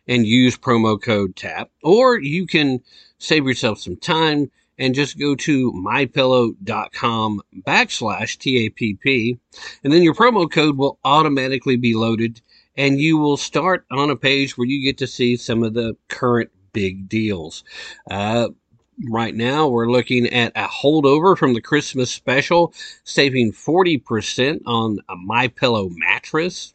and use promo code TAPP, or you can save yourself some time and just go to mypillow.com backslash TAPP, and then your promo code will automatically be loaded and you will start on a page where you get to see some of the current big deals. Uh, right now, we're looking at a holdover from the Christmas special, saving 40% on a My Pillow mattress.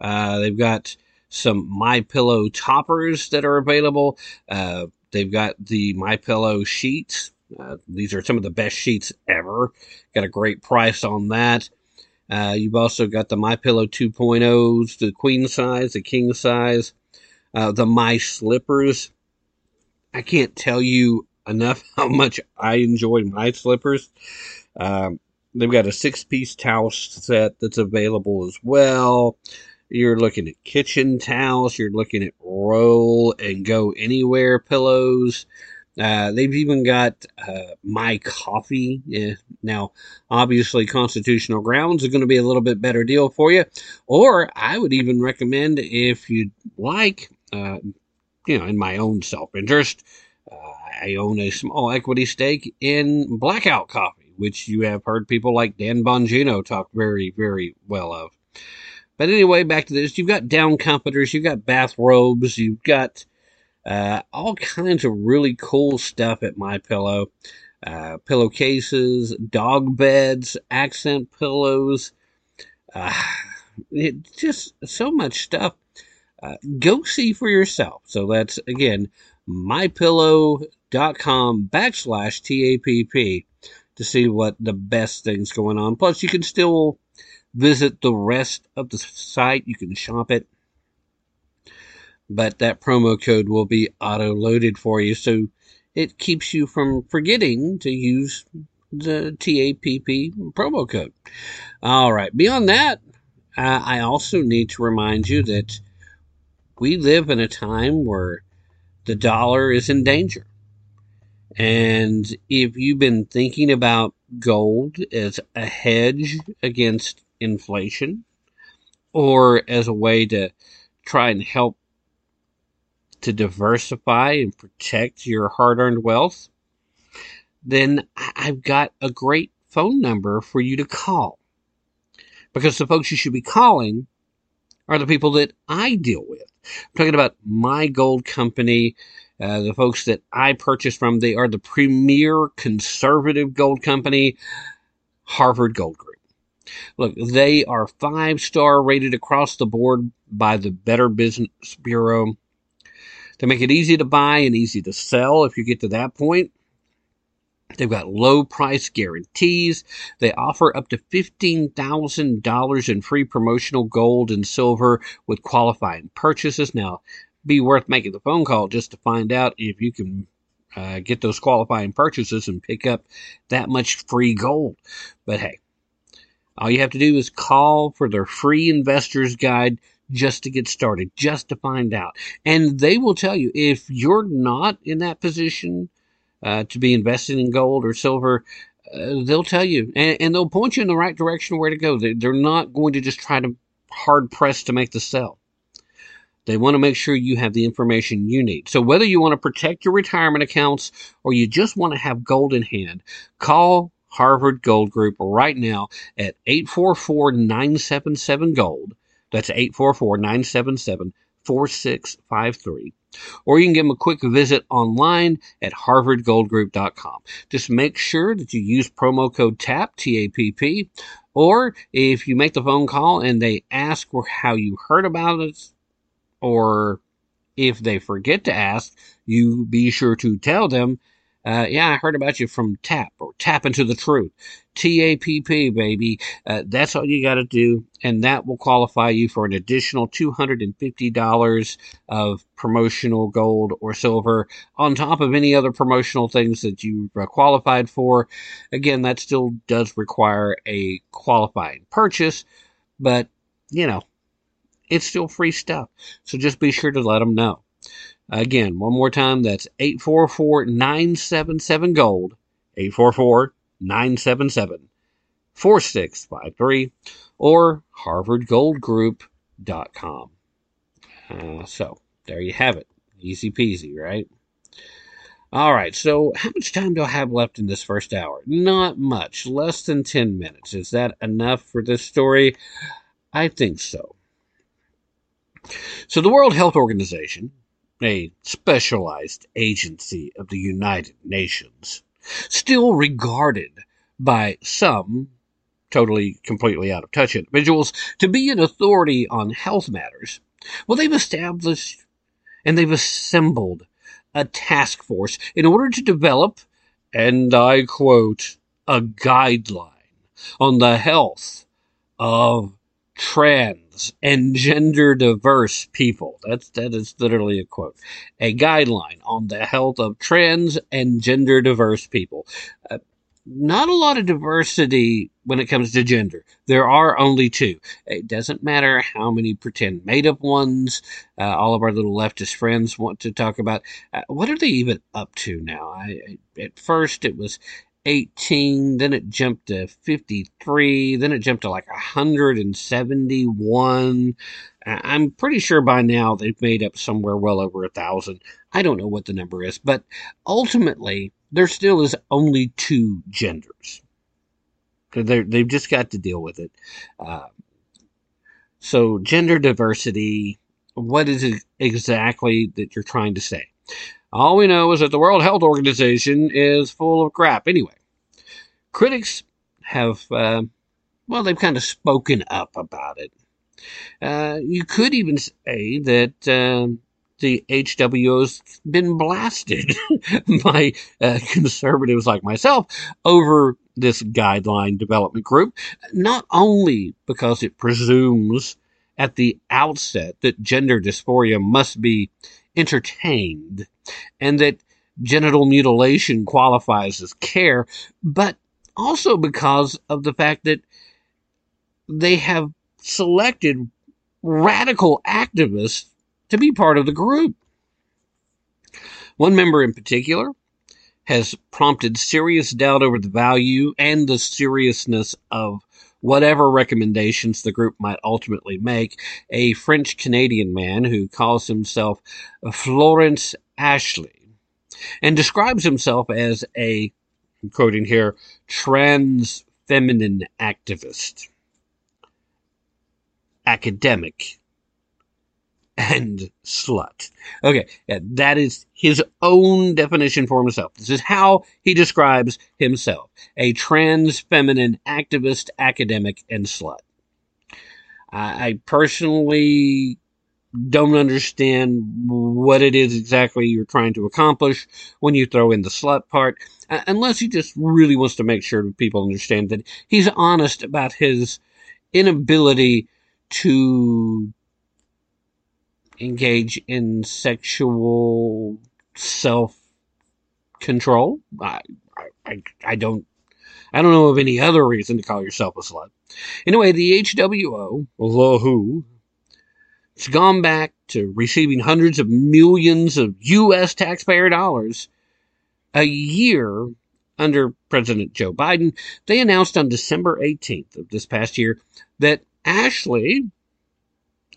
Uh, they've got some My Pillow toppers that are available. Uh, they've got the My Pillow sheets. Uh, these are some of the best sheets ever. Got a great price on that. Uh, you've also got the My Pillow 2.0s, the queen size, the king size, uh, the My Slippers. I can't tell you enough how much I enjoy my slippers. Um, they've got a six piece towel set that's available as well. You're looking at kitchen towels. You're looking at roll and go anywhere pillows. Uh, they've even got uh, my coffee. Yeah. Now, obviously, constitutional grounds are going to be a little bit better deal for you. Or I would even recommend if you'd like, uh, you know, in my own self interest, uh, I own a small equity stake in Blackout Coffee, which you have heard people like Dan Bongino talk very, very well of. But anyway, back to this. You've got down comforters, you've got bathrobes, you've got uh, all kinds of really cool stuff at My Pillow. Uh, pillowcases, dog beds, accent pillows, uh, it, just so much stuff. Uh, go see for yourself. So that's again mypillow.com backslash TAPP to see what the best things going on. Plus, you can still visit the rest of the site. You can shop it but that promo code will be auto loaded for you. So it keeps you from forgetting to use the TAPP promo code. All right. Beyond that, uh, I also need to remind you that we live in a time where the dollar is in danger. And if you've been thinking about gold as a hedge against inflation or as a way to try and help to diversify and protect your hard earned wealth, then I've got a great phone number for you to call. Because the folks you should be calling are the people that I deal with. I'm talking about my gold company, uh, the folks that I purchase from. They are the premier conservative gold company, Harvard Gold Group. Look, they are five star rated across the board by the Better Business Bureau. They make it easy to buy and easy to sell if you get to that point. They've got low price guarantees. They offer up to $15,000 in free promotional gold and silver with qualifying purchases. Now, be worth making the phone call just to find out if you can uh, get those qualifying purchases and pick up that much free gold. But hey, all you have to do is call for their free investor's guide just to get started, just to find out. And they will tell you if you're not in that position uh, to be investing in gold or silver, uh, they'll tell you and, and, they'll point you in the right direction where to go. They, they're not going to just try to hard press to make the sell. They want to make sure you have the information you need. So whether you want to protect your retirement accounts or you just want to have gold in hand, call Harvard Gold Group right now at 844 977 Gold. That's 844 977 4653. Or you can give them a quick visit online at harvardgoldgroup.com. Just make sure that you use promo code TAPP, T-A-P-P, or if you make the phone call and they ask how you heard about it, or if they forget to ask, you be sure to tell them uh, yeah, I heard about you from TAPP or Tapp into the Truth. T A P P, baby. Uh, that's all you got to do, and that will qualify you for an additional $250 of promotional gold or silver on top of any other promotional things that you qualified for. Again, that still does require a qualifying purchase, but you know, it's still free stuff. So just be sure to let them know. Again, one more time, that's 844 977 Gold, 844 977 4653, or harvardgoldgroup.com. Uh, so there you have it. Easy peasy, right? All right, so how much time do I have left in this first hour? Not much, less than 10 minutes. Is that enough for this story? I think so. So, the World Health Organization, a specialized agency of the United Nations, still regarded by some totally, completely out of touch individuals to be an authority on health matters, well, they've established and they've assembled a task force in order to develop, and I quote, a guideline on the health of trans and gender diverse people. That's that is literally a quote. A guideline on the health of trans and gender diverse people. Uh, not a lot of diversity when it comes to gender. There are only two. It doesn't matter how many pretend made up ones uh, all of our little leftist friends want to talk about. Uh, what are they even up to now? I, at first, it was 18, then it jumped to 53, then it jumped to like 171. I'm pretty sure by now they've made up somewhere well over a thousand. I don't know what the number is, but ultimately, there still is only two genders. they they've just got to deal with it. Uh, so, gender diversity, what is it exactly that you're trying to say? All we know is that the World Health Organization is full of crap. Anyway, critics have, uh, well, they've kind of spoken up about it. Uh, you could even say that uh, the HWO's been blasted by uh, conservatives like myself over this guideline development group, not only because it presumes at the outset that gender dysphoria must be entertained and that genital mutilation qualifies as care, but also because of the fact that they have selected radical activists to be part of the group. One member in particular has prompted serious doubt over the value and the seriousness of whatever recommendations the group might ultimately make. A French Canadian man who calls himself Florence Ashley and describes himself as a, I'm quoting here, trans feminine activist, academic, and slut. Okay, yeah, that is his own definition for himself. This is how he describes himself a trans feminine activist, academic, and slut. I, I personally don't understand what it is exactly you're trying to accomplish when you throw in the slut part, uh, unless he just really wants to make sure people understand that he's honest about his inability to engage in sexual self control. I, I, I don't, I don't know of any other reason to call yourself a slut. Anyway, the HWO, the WHO, it's gone back to receiving hundreds of millions of U.S. taxpayer dollars a year under President Joe Biden. They announced on December 18th of this past year that Ashley,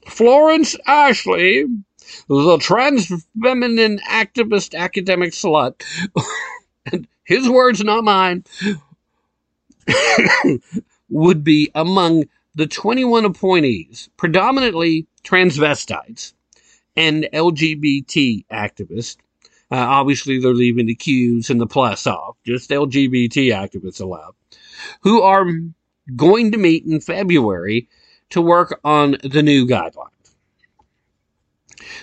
Florence Ashley, the trans feminine activist academic slut, and his words, not mine, would be among the 21 appointees, predominantly transvestites and LGBT activists. Uh, obviously, they're leaving the Q's and the plus off, just LGBT activists allowed, who are going to meet in February to work on the new guideline.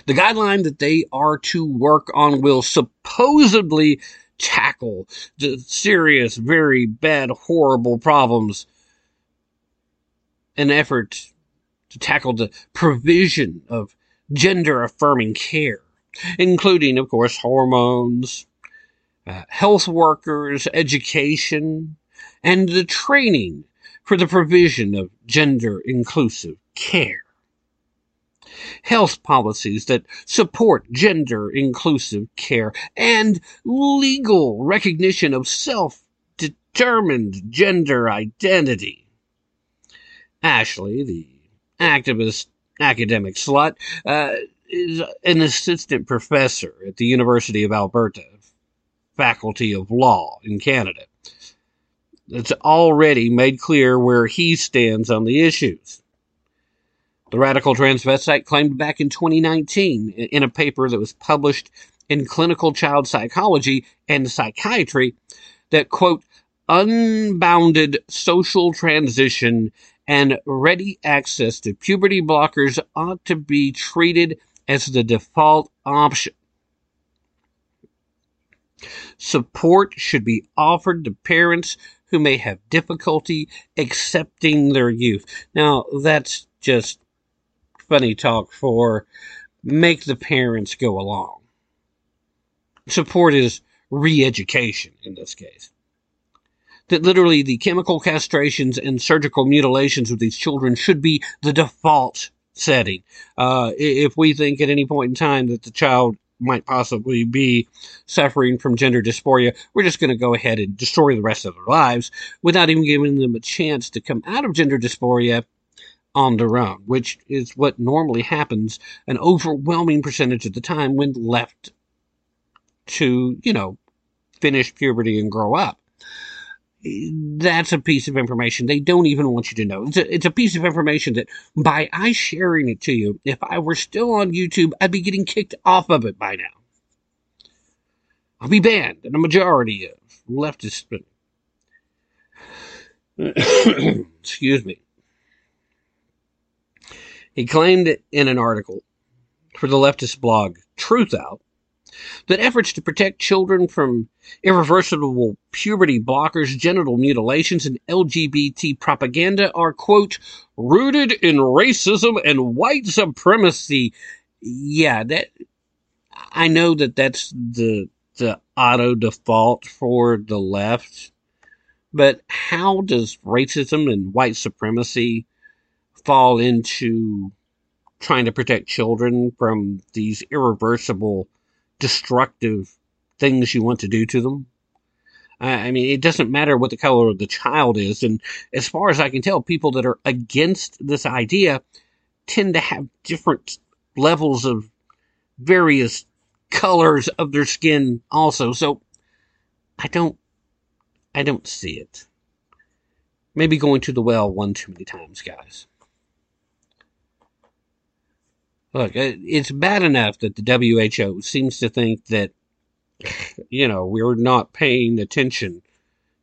The guideline that they are to work on will supposedly tackle the serious, very bad, horrible problems an effort to tackle the provision of gender affirming care, including, of course, hormones, uh, health workers, education, and the training for the provision of gender inclusive care. health policies that support gender inclusive care, and legal recognition of self determined gender identity. Ashley, the activist academic slut, uh, is an assistant professor at the University of Alberta, Faculty of Law in Canada. It's already made clear where he stands on the issues. The radical transvestite claimed back in 2019 in a paper that was published in Clinical Child Psychology and Psychiatry that, quote, unbounded social transition and ready access to puberty blockers ought to be treated as the default option. Support should be offered to parents who may have difficulty accepting their youth. Now, that's just funny talk for make the parents go along. Support is re education in this case that literally the chemical castrations and surgical mutilations of these children should be the default setting. Uh, if we think at any point in time that the child might possibly be suffering from gender dysphoria, we're just going to go ahead and destroy the rest of their lives without even giving them a chance to come out of gender dysphoria on their own, which is what normally happens an overwhelming percentage of the time when left to, you know, finish puberty and grow up that's a piece of information they don't even want you to know. It's a, it's a piece of information that by I sharing it to you, if I were still on YouTube, I'd be getting kicked off of it by now. I'll be banned, and a majority of leftists. Excuse me. He claimed in an article for the leftist blog Truthout that efforts to protect children from irreversible puberty blockers, genital mutilations, and LGBT propaganda are, quote, rooted in racism and white supremacy. Yeah, that, I know that that's the, the auto default for the left, but how does racism and white supremacy fall into trying to protect children from these irreversible destructive things you want to do to them. I mean, it doesn't matter what the color of the child is. And as far as I can tell, people that are against this idea tend to have different levels of various colors of their skin also. So I don't, I don't see it. Maybe going to the well one too many times, guys. Look, it's bad enough that the WHO seems to think that, you know, we're not paying attention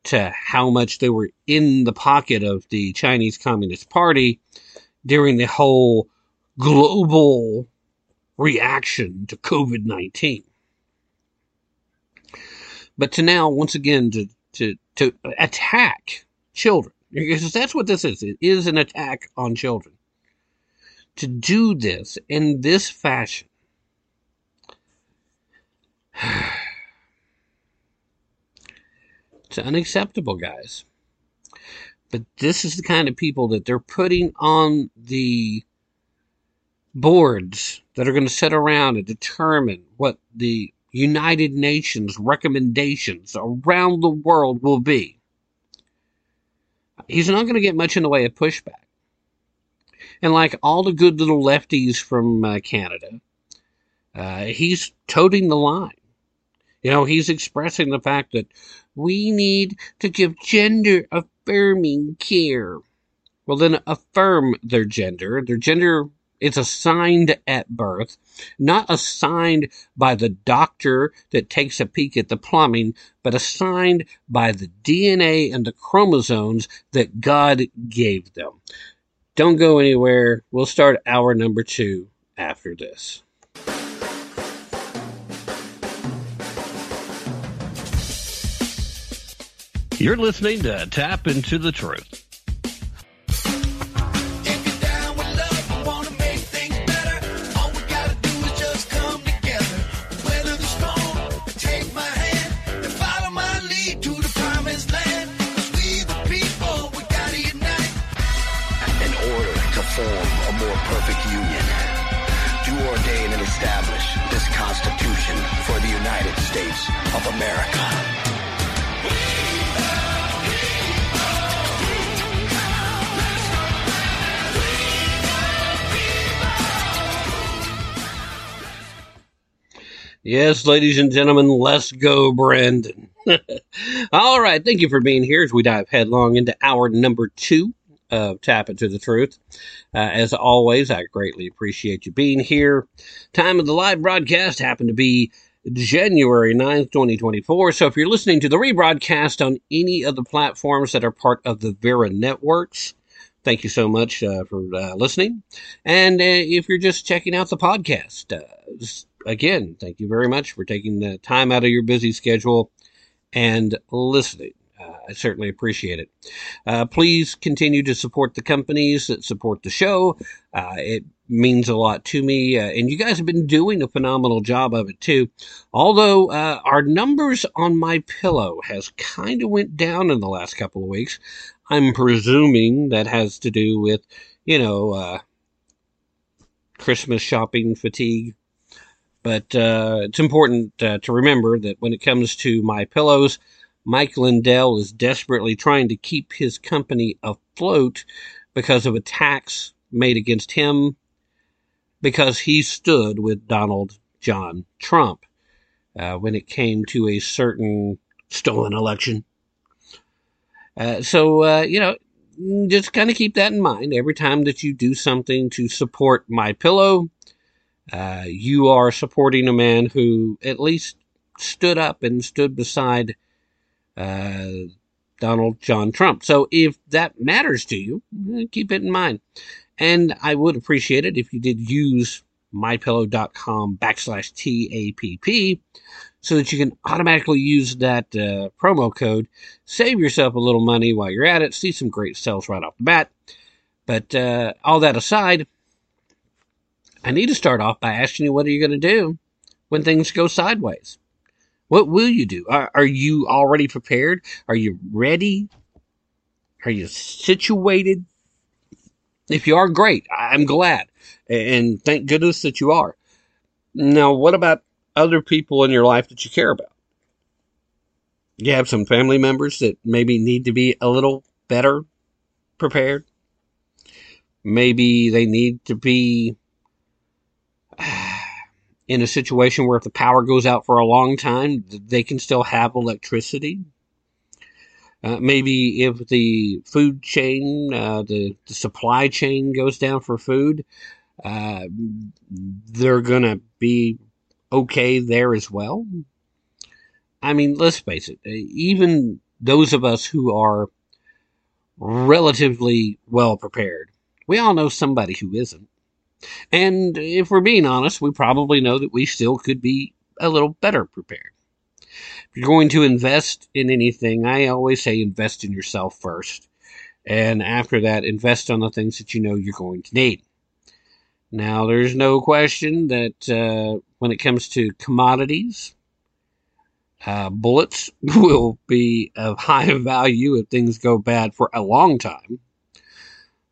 to how much they were in the pocket of the Chinese Communist Party during the whole global reaction to COVID 19. But to now, once again, to, to, to attack children, because that's what this is. It is an attack on children to do this in this fashion. It's unacceptable, guys. But this is the kind of people that they're putting on the boards that are going to sit around and determine what the United Nations recommendations around the world will be. He's not going to get much in the way of pushback. And like all the good little lefties from uh, Canada, uh, he's toting the line. You know, he's expressing the fact that we need to give gender affirming care. Well, then affirm their gender. Their gender is assigned at birth, not assigned by the doctor that takes a peek at the plumbing, but assigned by the DNA and the chromosomes that God gave them. Don't go anywhere. We'll start hour number two after this. You're listening to Tapp Into the Truth. Of America. Yes, ladies and gentlemen, let's go, Brandon. All right, thank you for being here as we dive headlong into hour number two of Tapp Into the Truth. Uh, as always, I greatly appreciate you being here. Time of the live broadcast happened to be January 9th, 2024. So if you're listening to the rebroadcast on any of the platforms that are part of the Vera Networks, thank you so much uh, for uh, listening. And uh, if you're just checking out the podcast, uh, again, thank you very much for taking the time out of your busy schedule and listening. Uh, I certainly appreciate it. Uh, please continue to support the companies that support the show. It means a lot to me, uh, and you guys have been doing a phenomenal job of it too. Although uh, our numbers on my pillow has kind of went down in the last couple of weeks. I'm presuming that has to do with, you know, uh, Christmas shopping fatigue but uh, it's important uh, to remember that when it comes to my pillows, Mike Lindell is desperately trying to keep his company afloat because of attacks made against him because he stood with Donald John Trump uh, when it came to a certain stolen election. Uh, so, uh, you know, just kind of keep that in mind every time that you do something to support my pillow uh, you are supporting a man who at least stood up and stood beside uh, Donald John Trump. So if that matters to you, eh, keep it in mind. And I would appreciate it if you did use mypillow.com backslash TAPP so that you can automatically use that uh, promo code. Save yourself a little money while you're at it. See some great sales right off the bat. But uh, all that aside, I need to start off by asking you what are you going to do when things go sideways? What will you do? Are, are you already prepared? Are you ready? Are you situated? If you are, great. I'm glad. And thank goodness that you are. Now, what about other people in your life that you care about? You have some family members that maybe need to be a little better prepared. Maybe they need to be in a situation where if the power goes out for a long time, they can still have electricity. Uh, maybe if the food chain, uh, the, the, supply chain goes down for food, uh, they're going to be okay there as well. I mean, let's face it, even those of us who are relatively well prepared, we all know somebody who isn't. And if we're being honest, we probably know that we still could be a little better prepared. You're going to invest in anything, I always say invest in yourself first. And after that, invest on the things that you know you're going to need. Now, there's no question that uh, when it comes to commodities, uh, bullets will be of high value if things go bad for a long time.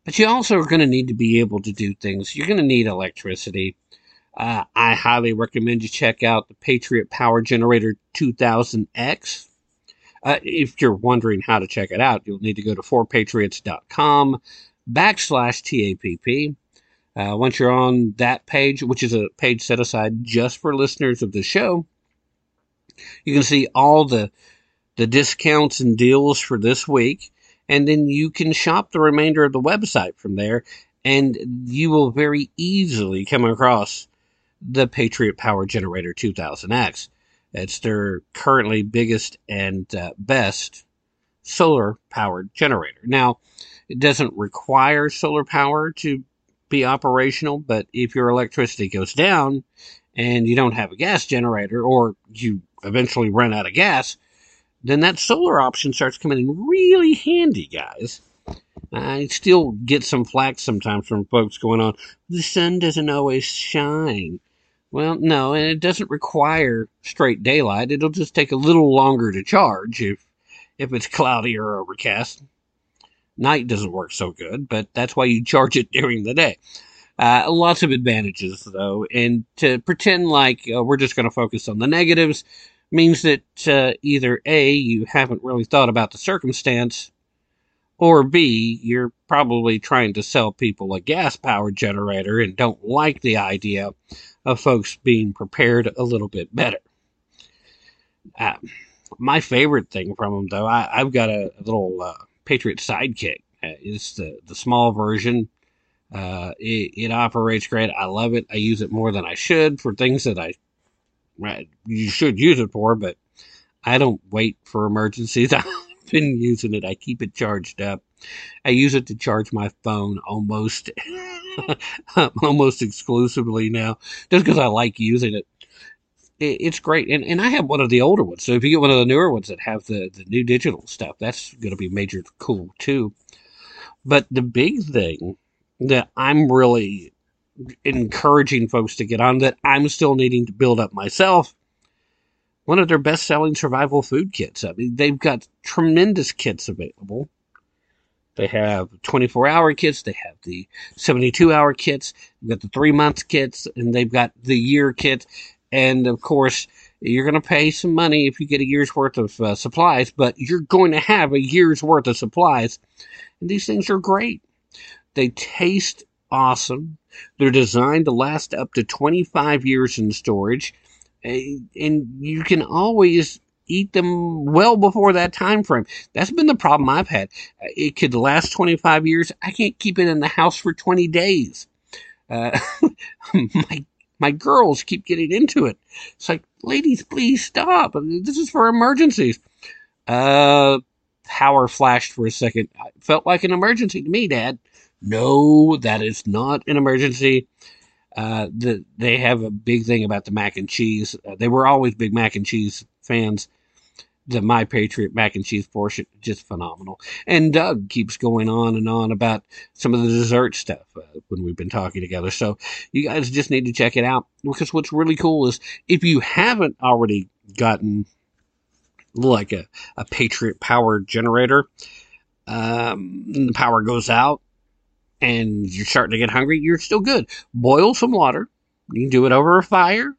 But you also are going to need to be able to do things. You're going to need electricity. Uh, I highly recommend you check out the Patriot Power Generator 2000X. Uh, if you're wondering how to check it out, you'll need to go to 4patriots.com backslash TAPP. Uh, once you're on that page, which is a page set aside just for listeners of the show, you can see all the the discounts and deals for this week and then you can shop the remainder of the website from there, and you will very easily come across the Patriot Power Generator 2000X. It's their currently biggest and uh, best solar powered generator. Now, it doesn't require solar power to be operational, but if your electricity goes down and you don't have a gas generator or you eventually run out of gas, then that solar option starts coming in really handy, guys. I still get some flack sometimes from folks going on, the sun doesn't always shine. Well, no, and it doesn't require straight daylight. It'll just take a little longer to charge if if it's cloudy or overcast. Night doesn't work so good, but that's why you charge it during the day. Uh, lots of advantages, though, and to pretend like uh, we're just going to focus on the negatives means that uh, either A, you haven't really thought about the circumstance, or B, you're probably trying to sell people a gas powered generator and don't like the idea of folks being prepared a little bit better. Uh, my favorite thing from them, though, I, have got a, little uh, Patriot Sidekick. Uh, it's the, the small version. Uh, it, it operates great. I love it. I use it more than I should for things that I you should use it for, but I don't wait for emergencies. been using it. I keep it charged up. I use it to charge my phone almost, almost exclusively now, just because I like using it. it. It's great, and and I have one of the older ones. So if you get one of the newer ones that have the the new digital stuff, that's going to be major cool too. But the big thing that I'm really encouraging folks to get on that I'm still needing to build up myself. One of their best selling survival food kits. I mean, they've got tremendous kits available. They have 24 hour kits, they have the 72 hour kits, they've got the three month kits, and they've got the year kit. And of course, you're going to pay some money if you get a year's worth of uh, supplies, but you're going to have a year's worth of supplies. And these things are great. They taste awesome. They're designed to last up to 25 years in storage, and you can always eat them well before that time frame. That's been the problem I've had. It could last 25 years. I can't keep it in the house for 20 days. Uh, my my girls keep getting into it. It's like, ladies, please stop. This is for emergencies. Uh, power flashed for a second. It felt like an emergency to me, Dad. No, that is not an emergency. Uh, the, they have a big thing about the mac and cheese. Uh, they were always big mac and cheese fans. The My Patriot mac and cheese portion, just phenomenal. And Doug keeps going on and on about some of the dessert stuff uh, when we've been talking together. So you guys just need to check it out because what's really cool is if you haven't already gotten like a, a Patriot power generator, um, the power goes out and you're starting to get hungry, you're still good. Boil some water. You can do it over a fire.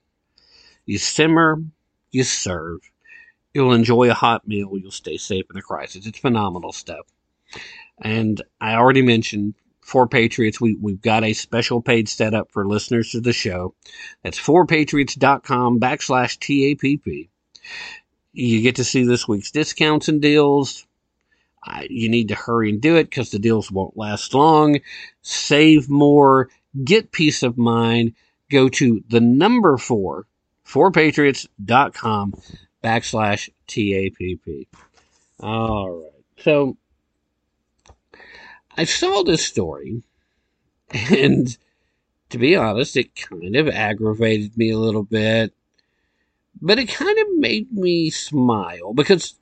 You simmer, you serve. You'll enjoy a hot meal. You'll stay safe in the crisis. It's phenomenal stuff. And I already mentioned 4Patriots, we, we've got a special page set up for listeners to the show. That's 4patriots.com backslash TAPP. You get to see this week's discounts and deals, you need to hurry and do it because the deals won't last long. Save more, get peace of mind. Go to the number four, 4patriots.com backslash TAPP. All right. So I saw this story and to be honest, it kind of aggravated me a little bit, but it kind of made me smile because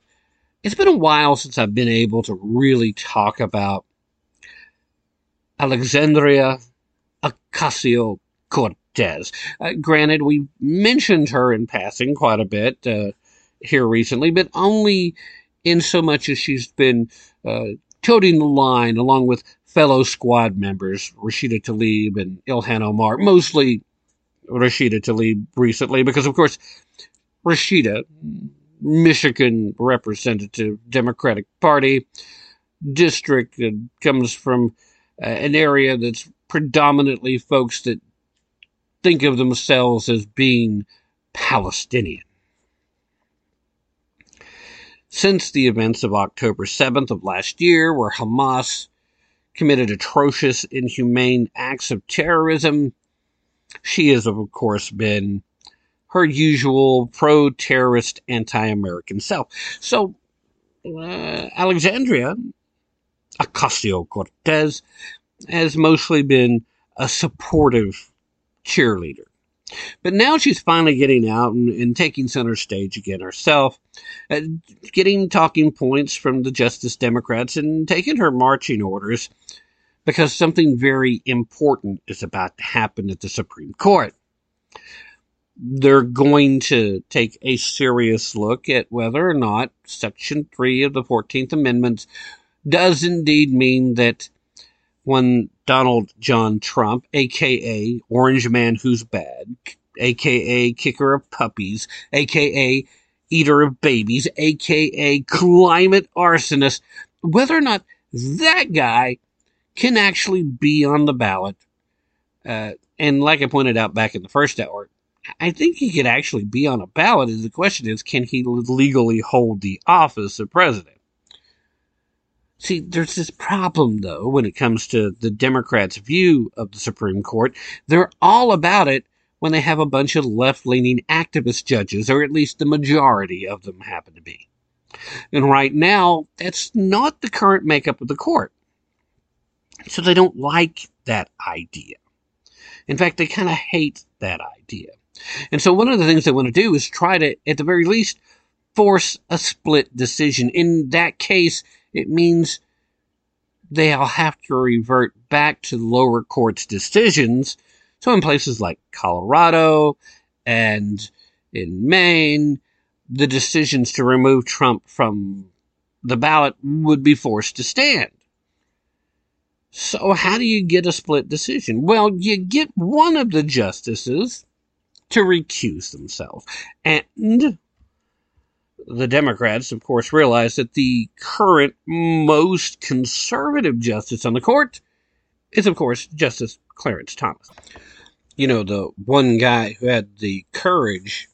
it's been a while since I've been able to really talk about Alexandria Ocasio Cortez. Uh, granted, we mentioned her in passing quite a bit uh, here recently, but only in so much as she's been uh, toting the line along with fellow squad members Rashida Tlaib and Ilhan Omar, mostly Rashida Tlaib recently, because of course Rashida Michigan representative Democratic Party district that comes from uh, an area that's predominantly folks that think of themselves as being Palestinian. Since the events of October 7th of last year, where Hamas committed atrocious, inhumane acts of terrorism, she has, of course, been her usual pro terrorist, anti American self. So, uh, Alexandria Ocasio Cortez has mostly been a supportive cheerleader. But now she's finally getting out and, and taking center stage again herself, uh, getting talking points from the Justice Democrats and taking her marching orders because something very important is about to happen at the Supreme Court they're going to take a serious look at whether or not Section 3 of the 14th Amendment does indeed mean that when Donald John Trump, aka Orange Man Who's Bad, aka Kicker of Puppies, aka Eater of Babies, aka Climate Arsonist, whether or not that guy can actually be on the ballot. Uh, and like I pointed out back in the first hour, I think he could actually be on a ballot. And the question is, can he legally hold the office of president? See, there's this problem, though, when it comes to the Democrats' view of the Supreme Court. They're all about it when they have a bunch of left leaning activist judges, or at least the majority of them happen to be. And right now, that's not the current makeup of the court. So they don't like that idea. In fact, they kind of hate that idea. And so one of the things they want to do is try to, at the very least, force a split decision. In that case, it means they'll have to revert back to lower courts' decisions. So in places like Colorado and in Maine, the decisions to remove Trump from the ballot would be forced to stand. So how do you get a split decision? Well, you get one of the justices to recuse themselves. And the Democrats, of course, realize that the current most conservative justice on the court is, of course, Justice Clarence Thomas. You know, the one guy who had the courage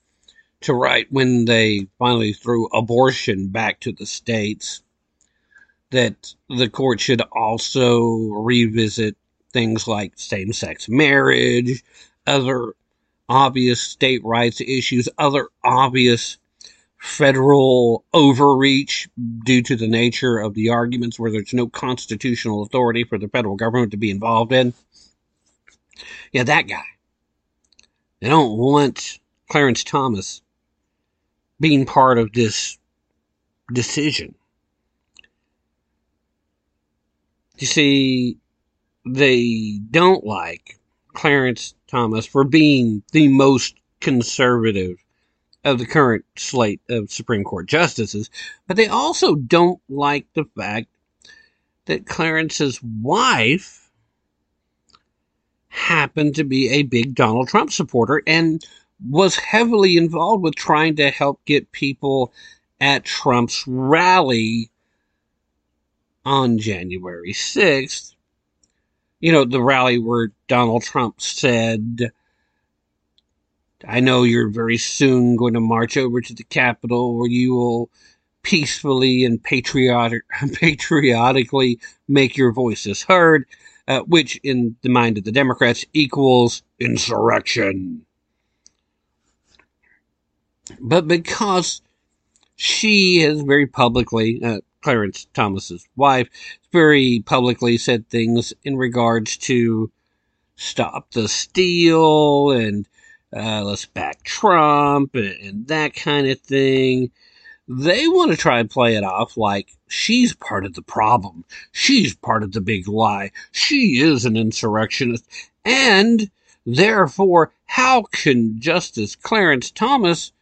to write when they finally threw abortion back to the states that the court should also revisit things like same sex marriage, other obvious state rights issues, other obvious federal overreach due to the nature of the arguments where there's no constitutional authority for the federal government to be involved in. Yeah, that guy. They don't want Clarence Thomas being part of this decision. You see, they don't like Clarence Thomas for being the most conservative of the current slate of Supreme Court justices, but they also don't like the fact that Clarence's wife happened to be a big Donald Trump supporter and was heavily involved with trying to help get people at Trump's rally on January 6th. You know, the rally where Donald Trump said, I know you're very soon going to march over to the Capitol where you will peacefully and patriotic, patriotically make your voices heard, uh, which in the mind of the Democrats equals insurrection. But because she has very publicly, uh, Clarence Thomas's wife, very publicly said things in regards to stop the steal and uh, let's back Trump and, and that kind of thing. They want to try and play it off like she's part of the problem. She's part of the big lie. She is an insurrectionist. And therefore, how can Justice Clarence Thomas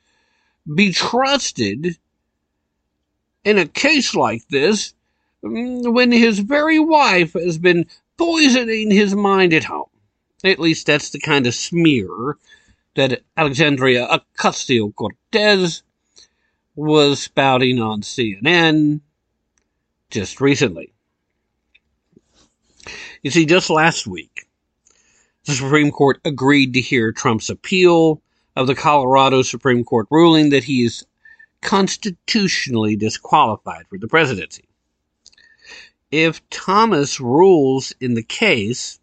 be trusted in a case like this mm, when his very wife has been poisoning his mind at home? At least that's the kind of smear that Alexandria Ocasio Cortez was spouting on CNN just recently. You see, just last week, the Supreme Court agreed to hear Trump's appeal of the Colorado Supreme Court ruling that he is constitutionally disqualified for the presidency. If Thomas rules in the case,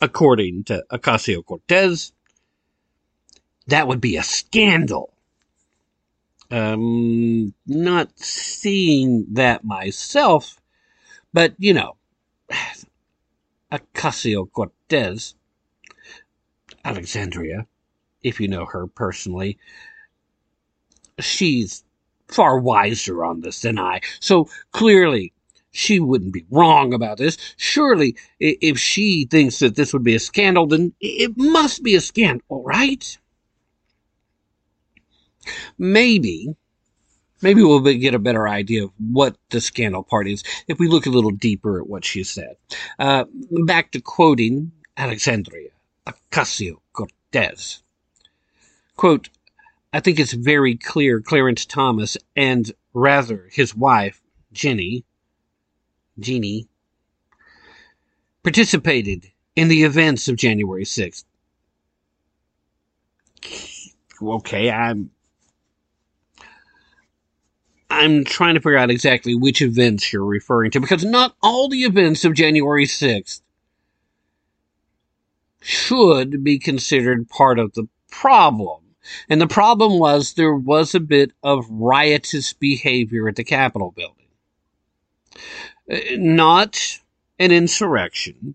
according to Ocasio Cortez, that would be a scandal. Um, not seeing that myself, but you know, Ocasio Cortez, Alexandria, if you know her personally, she's far wiser on this than I. So clearly, she wouldn't be wrong about this. Surely, if she thinks that this would be a scandal, then it must be a scandal, right? Maybe maybe we'll get a better idea of what the scandal part is if we look a little deeper at what she said. Uh, back to quoting Alexandria Ocasio Cortez. Quote, I think it's very clear Clarence Thomas and rather his wife, Jenny, Jeannie, participated in the events of January 6th. Okay, I'm I'm trying to figure out exactly which events you're referring to because not all the events of January 6th should be considered part of the problem. And the problem was there was a bit of riotous behavior at the Capitol building. Uh, not an insurrection.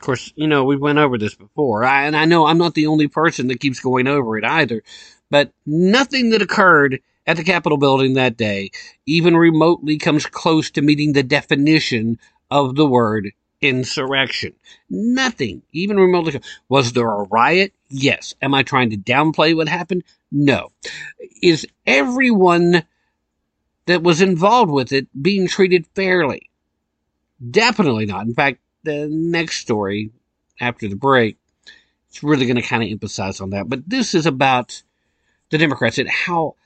Of course, you know, we went over this before, I, and I know I'm not the only person that keeps going over it either, but nothing that occurred at the Capitol building that day even remotely comes close to meeting the definition of the word insurrection. Nothing, even remotely. Was there a riot? Yes. Am I trying to downplay what happened? No. Is everyone that was involved with it being treated fairly? Definitely not. In fact, the next story after the break, it's really going to kind of emphasize on that. But this is about the Democrats and how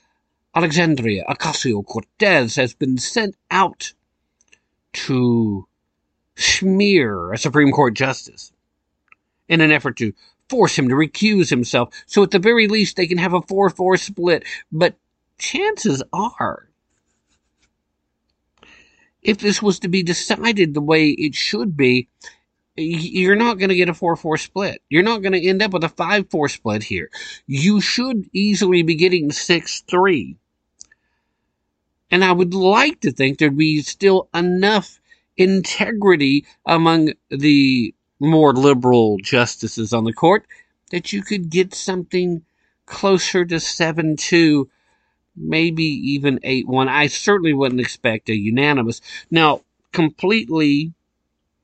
Alexandria Ocasio Cortez has been sent out to smear a Supreme Court justice in an effort to force him to recuse himself. So at the very least, they can have a 4 4 split. But chances are, if this was to be decided the way it should be, you're not going to get a 4 4 split. You're not going to end up with a 5 4 split here. You should easily be getting 6 3. And I would like to think there'd be still enough integrity among the more liberal justices on the court that you could get something closer to 7 2, maybe even 8 1. I certainly wouldn't expect a unanimous. Now, completely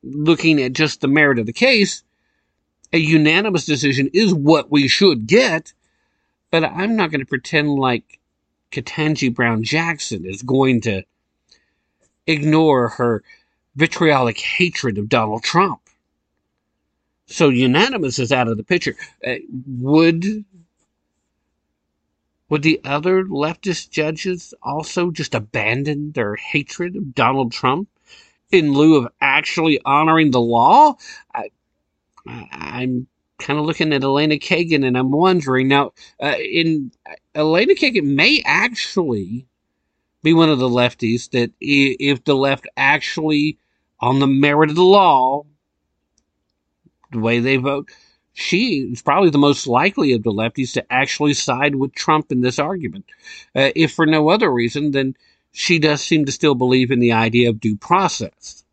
looking at just the merit of the case, a unanimous decision is what we should get, but I'm not going to pretend like Ketanji Brown Jackson is going to ignore her vitriolic hatred of Donald Trump. So unanimous is out of the picture. Uh, would would the other leftist judges also just abandon their hatred of Donald Trump in lieu of actually honoring the law? I, I'm kind of looking at Elena Kagan and I'm wondering now. Uh, in Elena Kagan may actually be one of the lefties that if the left actually, on the merit of the law, the way they vote, she is probably the most likely of the lefties to actually side with Trump in this argument. Uh, if for no other reason than she does seem to still believe in the idea of due process,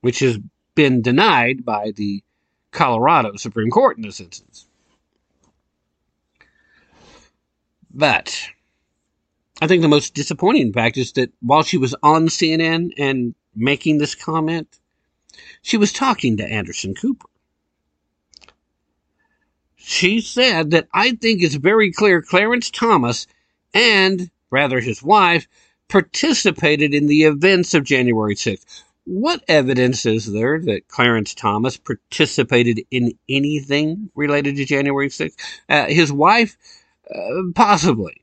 which has been denied by the Colorado Supreme Court in this instance. But I think the most disappointing fact is that while she was on CNN and making this comment, she was talking to Anderson Cooper. She said that I think it's very clear Clarence Thomas and, rather, his wife participated in the events of January 6th. What evidence is there that Clarence Thomas participated in anything related to January 6th? Uh, his wife, uh, possibly.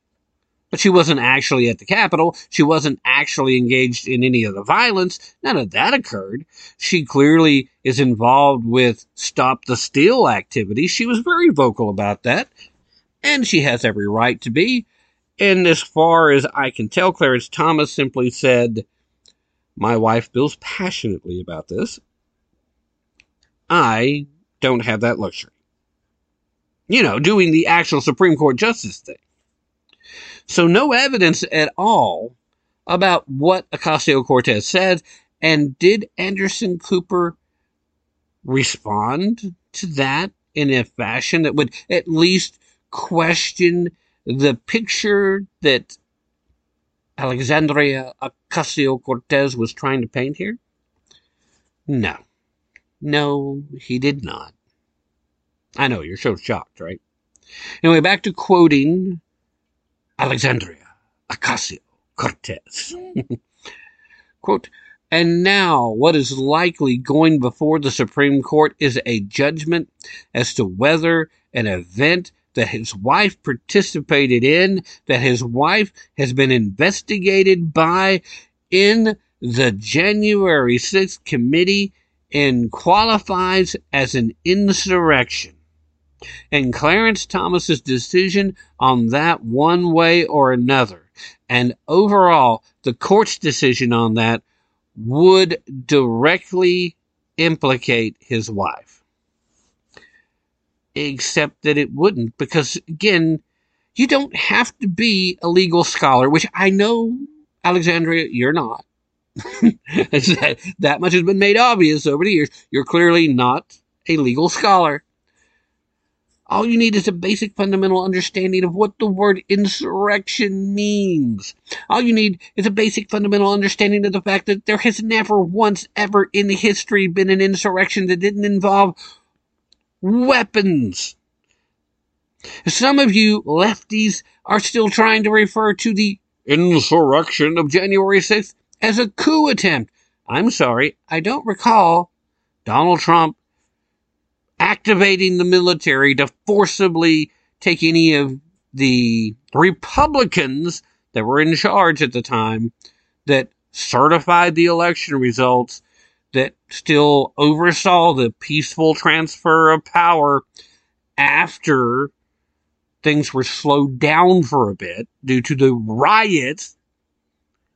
But she wasn't actually at the Capitol. She wasn't actually engaged in any of the violence. None of that occurred. She clearly is involved with Stop the Steal activity. She was very vocal about that. And she has every right to be. And as far as I can tell, Clarence Thomas simply said, My wife feels passionately about this. I don't have that luxury. You know, doing the actual Supreme Court justice thing. So no evidence at all about what Ocasio Cortez said. And did Anderson Cooper respond to that in a fashion that would at least question the picture that Alexandria Ocasio Cortez was trying to paint here? No. No, he did not. I know, you're so shocked, right? Anyway, back to quoting Alexandria Ocasio Cortez. Quote, and now, what is likely going before the Supreme Court is a judgment as to whether an event that his wife participated in, that his wife has been investigated by in the January 6th committee and qualifies as an insurrection. And Clarence Thomas's decision on that one way or another, and overall the court's decision on that would directly implicate his wife. Except that it wouldn't, because again, you don't have to be a legal scholar, which I know, Alexandria, you're not. that, much has been made obvious over the years. You're clearly not a legal scholar. All you need is a basic fundamental understanding of what the word insurrection means. All you need is a basic fundamental understanding of the fact that there has never once ever in history been an insurrection that didn't involve weapons. Some of you lefties are still trying to refer to the insurrection of January 6th as a coup attempt. I'm sorry, I don't recall Donald Trump activating the military to forcibly take any of the Republicans that were in charge at the time that certified the election results, that still oversaw the peaceful transfer of power after things were slowed down for a bit due to the riots.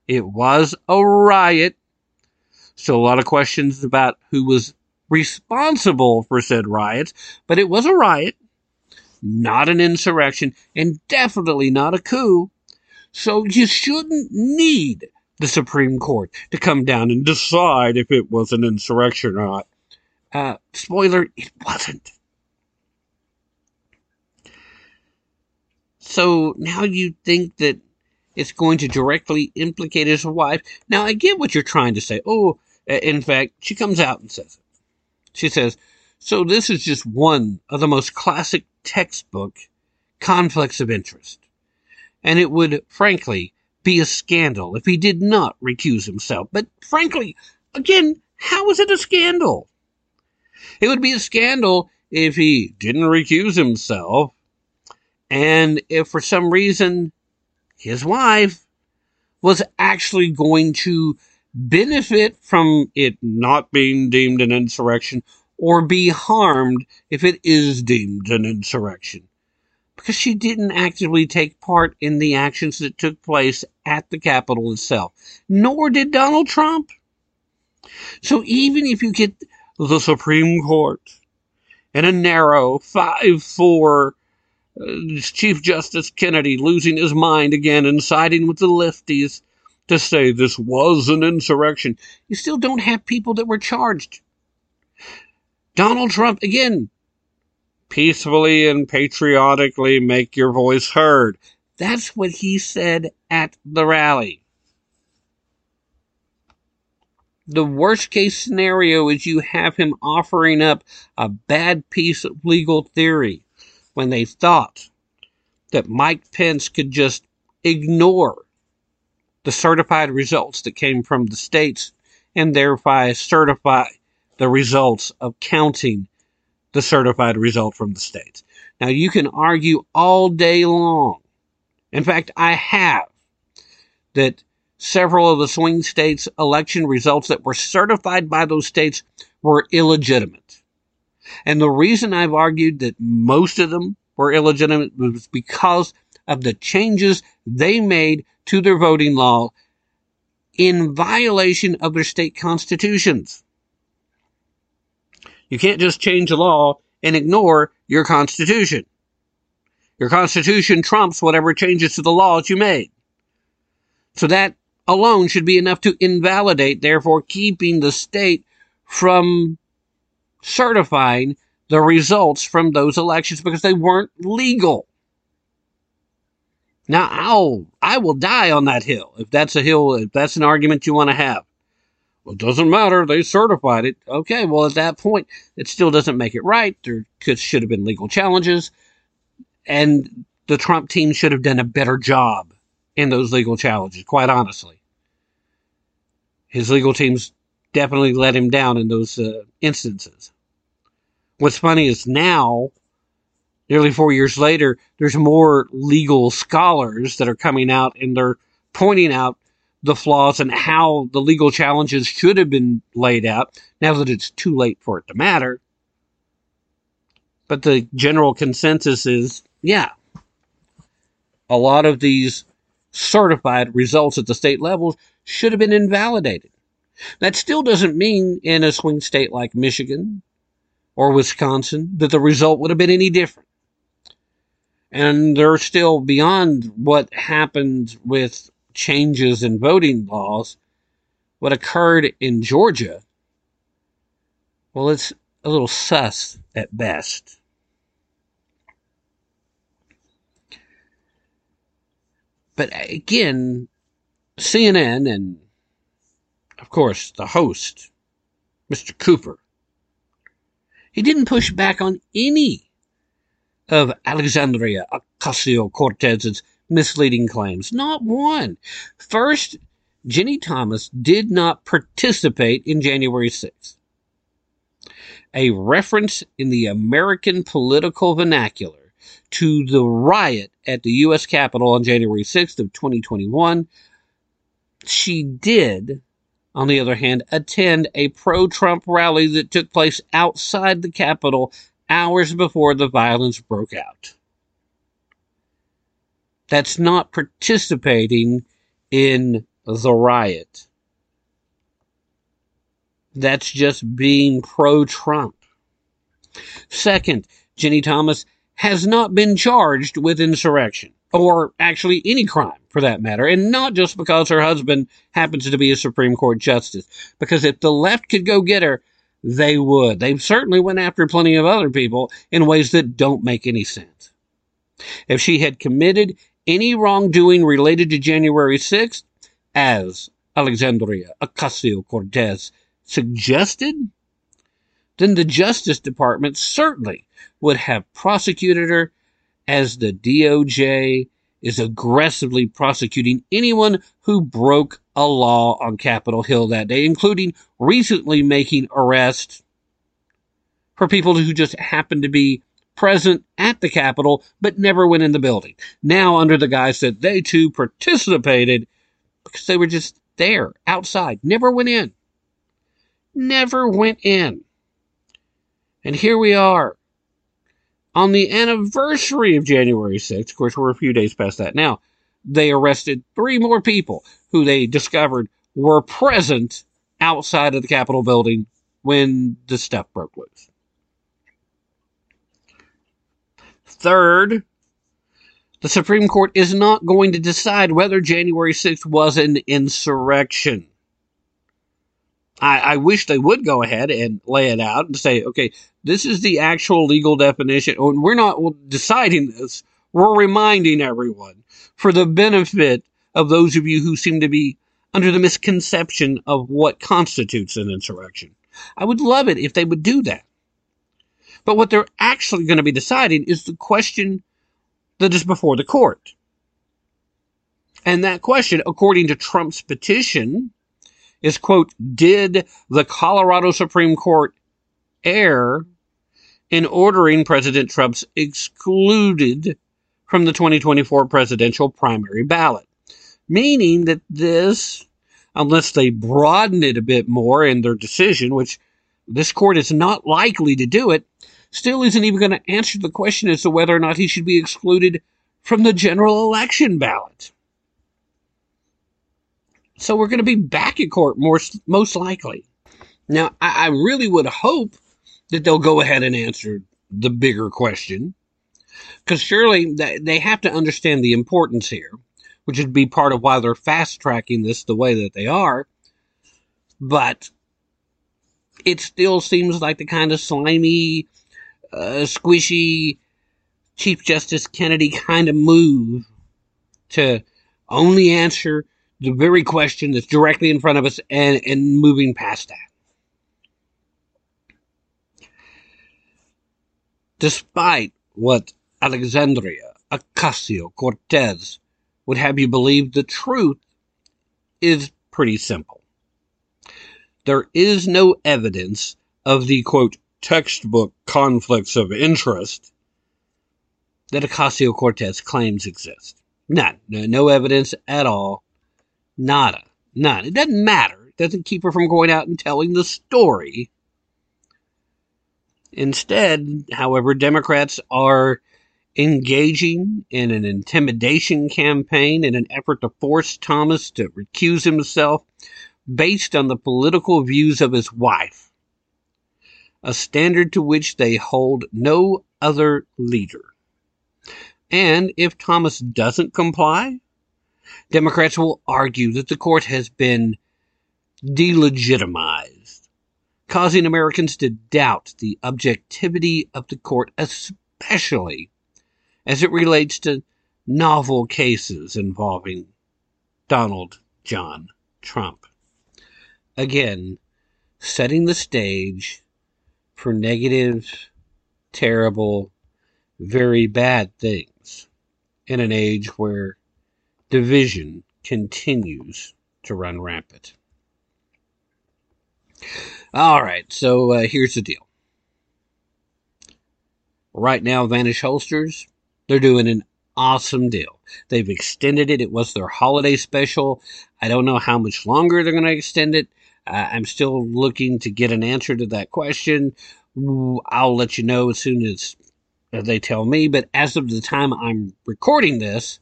It was a riot. So a lot of questions about who was responsible for said riots, but it was a riot, not an insurrection, and definitely not a coup. So you shouldn't need the Supreme Court to come down and decide if it was an insurrection or not. Uh, spoiler, it wasn't. So now you think that it's going to directly implicate his wife. Now I get what you're trying to say. Oh, in fact, she comes out and says it. She says, So this is just one of the most classic textbook conflicts of interest. And it would, frankly, be a scandal if he did not recuse himself. But frankly, again, how is it a scandal? It would be a scandal if he didn't recuse himself and if for some reason his wife was actually going to benefit from it not being deemed an insurrection or be harmed if it is deemed an insurrection. Because she didn't actively take part in the actions that took place at the Capitol itself. Nor did Donald Trump. So even if you get the Supreme Court in a narrow 5-4 uh, Chief Justice Kennedy losing his mind again and siding with the lefties to say this was an insurrection. You still don't have people that were charged. Donald Trump, again, peacefully and patriotically make your voice heard. That's what he said at the rally. The worst case scenario is you have him offering up a bad piece of legal theory when they thought that Mike Pence could just ignore the certified results that came from the states and thereby certify the results of counting the certified result from the states. Now you can argue all day long. In fact, I have that several of the swing states election results that were certified by those states were illegitimate. And the reason I've argued that most of them were illegitimate was because of the changes they made to their voting law in violation of their state constitutions. You can't just change a law and ignore your constitution. Your constitution trumps whatever changes to the laws you made. So that alone should be enough to invalidate, therefore keeping the state from certifying the results from those elections because they weren't legal. Now I'll I will die on that hill if that's a hill if that's an argument you want to have. Well, it doesn't matter. They certified it. Okay. Well, at that point, it still doesn't make it right. There could should have been legal challenges, and the Trump team should have done a better job in those legal challenges, quite honestly. His legal teams definitely let him down in those uh, instances. What's funny is now, nearly four years later, there's more legal scholars that are coming out and they're pointing out the flaws and how the legal challenges should have been laid out now that it's too late for it to matter. But the general consensus is yeah, a lot of these certified results at the state level should have been invalidated. That still doesn't mean in a swing state like Michigan or Wisconsin that the result would have been any different. And they're still beyond what happened with changes in voting laws. What occurred in Georgia, well, it's a little sus at best. But again, CNN and, of course, the host, Mr. Cooper, he didn't push back on any of Alexandria Ocasio Cortez's misleading claims. Not one. First, Ginni Thomas did not participate in January 6th. A reference in the American political vernacular to the riot at the U.S. Capitol on January 6th of 2021. She did, on the other hand, attend a pro-Trump rally that took place outside the Capitol hours before the violence broke out. That's not participating in the riot. That's just being pro-Trump. Second, Jenny Thomas has not been charged with insurrection, or actually any crime for that matter, and not just because her husband happens to be a Supreme Court justice. Because if the left could go get her, they would. They certainly went after plenty of other people in ways that don't make any sense. If she had committed any wrongdoing related to January 6th, as Alexandria Ocasio Cortez suggested, then the Justice Department certainly would have prosecuted her as the DOJ is aggressively prosecuting anyone who broke a law on Capitol Hill that day, including recently making arrests for people who just happened to be present at the Capitol but never went in the building. Now, under the guise that they too participated because they were just there outside, never went in. Never went in. And here we are on the anniversary of January 6th. Of course, we're a few days past that now. They arrested three more people who they discovered were present outside of the Capitol building when the stuff broke loose. Third, the Supreme Court is not going to decide whether January 6th was an insurrection. I, I, wish they would go ahead and lay it out and say, okay, this is the actual legal definition. And we're not deciding this. We're reminding everyone for the benefit of those of you who seem to be under the misconception of what constitutes an insurrection. I would love it if they would do that. But what they're actually going to be deciding is the question that is before the court. And that question, according to Trump's petition, is quote, did the Colorado Supreme Court err in ordering President Trump's excluded from the 2024 presidential primary ballot? Meaning that this, unless they broaden it a bit more in their decision, which this court is not likely to do it, still isn't even going to answer the question as to whether or not he should be excluded from the general election ballot. So we're going to be back in court more, most likely. Now, I, I really would hope that they'll go ahead and answer the bigger question. Because surely they have to understand the importance here, which would be part of why they're fast tracking this the way that they are. But it still seems like the kind of slimy, uh, squishy Chief Justice Kennedy kind of move to only answer the very question that's directly in front of us and, and moving past that. Despite what Alexandria Ocasio Cortez would have you believe the truth is pretty simple. There is no evidence of the quote textbook conflicts of interest that Ocasio Cortez claims exist. None. No, no evidence at all. Nada. None. It doesn't matter. It doesn't keep her from going out and telling the story. Instead, however, Democrats are engaging in an intimidation campaign in an effort to force Thomas to recuse himself based on the political views of his wife, a standard to which they hold no other leader. And if Thomas doesn't comply, Democrats will argue that the court has been delegitimized, causing Americans to doubt the objectivity of the court, especially as it relates to novel cases involving Donald John Trump. Again, setting the stage for negative, terrible, very bad things in an age where division continues to run rampant. All right, so uh, here's the deal. Right now, Vanish Holsters they're doing an awesome deal. They've extended it. It was their holiday special. I don't know how much longer they're going to extend it. Uh, I'm still looking to get an answer to that question. I'll let you know as soon as they tell me. But as of the time I'm recording this,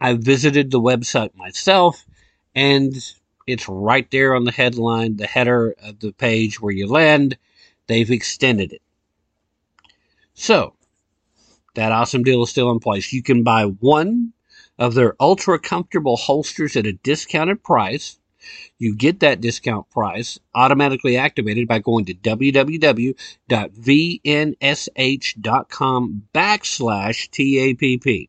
I visited the website myself and it's right there on the headline, the header of the page where you land. They've extended it. So, that awesome deal is still in place. You can buy one of their ultra comfortable holsters at a discounted price. You get that discount price automatically activated by going to www.vnsh.com backslash TAPP.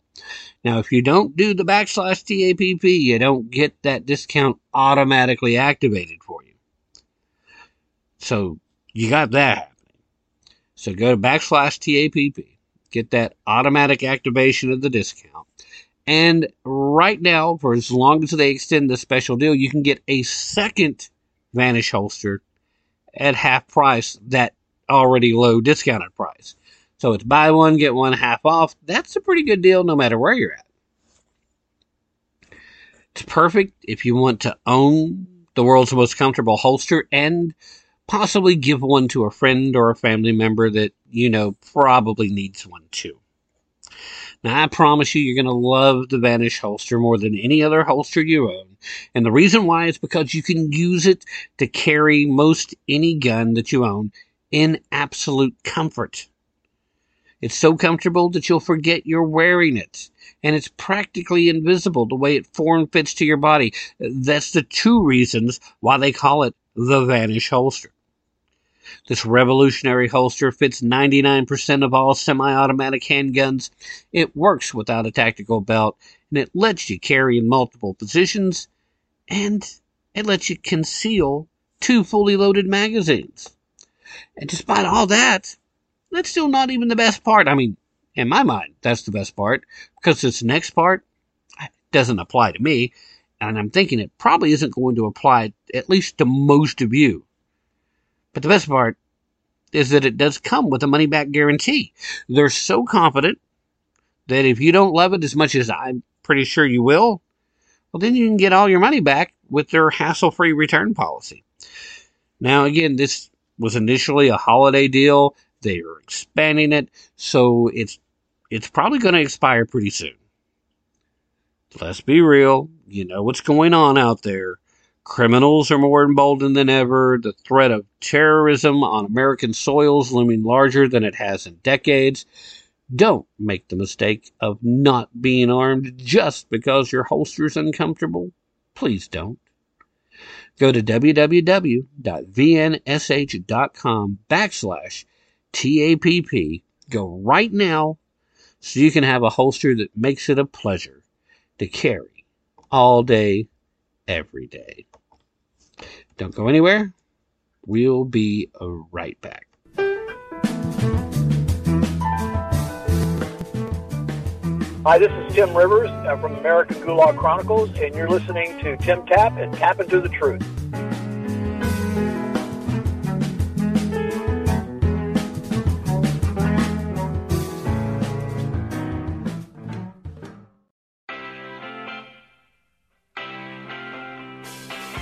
Now, if you don't do the backslash TAPP, you don't get that discount automatically activated for you. So you got that happening. So go to backslash TAPP get that automatic activation of the discount. And right now, for as long as they extend the special deal, you can get a second Vanish holster at half price, that already low discounted price. So it's buy one, get one half off. That's a pretty good deal no matter where you're at. It's perfect if you want to own the world's most comfortable holster and possibly give one to a friend or a family member that you know probably needs one too. Now, I promise you, you're going to love the Vanish holster more than any other holster you own. And the reason why is because you can use it to carry most any gun that you own in absolute comfort. It's so comfortable that you'll forget you're wearing it. And it's practically invisible the way it form fits to your body. That's the two reasons why they call it the Vanish holster. This revolutionary holster fits 99% of all semi-automatic handguns. It works without a tactical belt, and it lets you carry in multiple positions, and it lets you conceal two fully loaded magazines. And despite all that, that's still not even the best part. I mean, in my mind, that's the best part, because this next part doesn't apply to me, and I'm thinking it probably isn't going to apply at least to most of you. But the best part is that it does come with a money back guarantee. They're so confident that if you don't love it as much as I'm pretty sure you will, well, then you can get all your money back with their hassle free return policy. Now, again, this was initially a holiday deal. They are expanding it, so it's it's probably going to expire pretty soon. Let's be real. You know what's going on out there. Criminals are more emboldened than ever. The threat of terrorism on American soils looming larger than it has in decades. Don't make the mistake of not being armed just because your holster is uncomfortable. Please don't. Go to www.vnsh.com backslash TAPP. Go right now so you can have a holster that makes it a pleasure to carry all day, every day. Don't go anywhere. We'll be right back. Hi, this is Tim Rivers uh, from American Gulag Chronicles, and you're listening to Tim Tapp and Tapp into the Truth.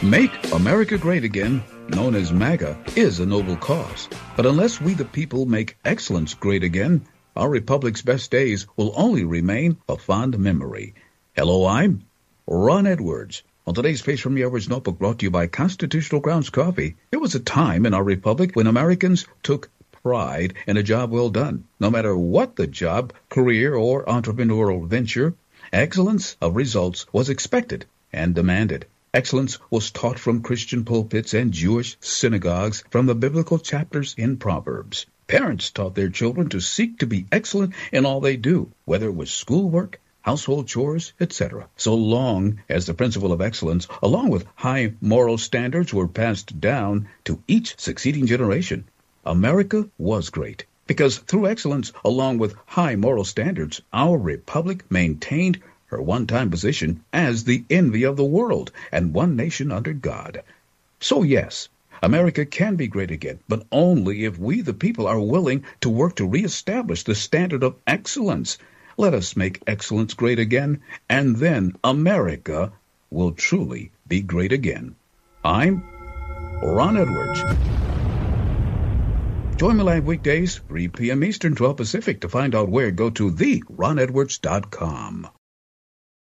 Make America Great Again, known as MAGA, is a noble cause. But unless we the people make excellence great again, our republic's best days will only remain a fond memory. Hello, I'm Ron Edwards. On today's page from the Edwards Notebook brought to you by Constitutional Grounds Coffee, there was a time in our republic when Americans took pride in a job well done. No matter what the job, career, or entrepreneurial venture, excellence of results was expected and demanded. Excellence was taught from Christian pulpits and Jewish synagogues from the biblical chapters in Proverbs. Parents taught their children to seek to be excellent in all they do, whether it was schoolwork, household chores, etc. So long as the principle of excellence, along with high moral standards, were passed down to each succeeding generation, America was great. Because through excellence, along with high moral standards, our republic maintained her one time position as the envy of the world and one nation under God. So, yes, America can be great again, but only if we, the people, are willing to work to reestablish the standard of excellence. Let us make excellence great again, and then America will truly be great again. I'm Ron Edwards. Join me live weekdays, 3 p.m. Eastern, 12 Pacific, to find out where. Go to theronedwards.com.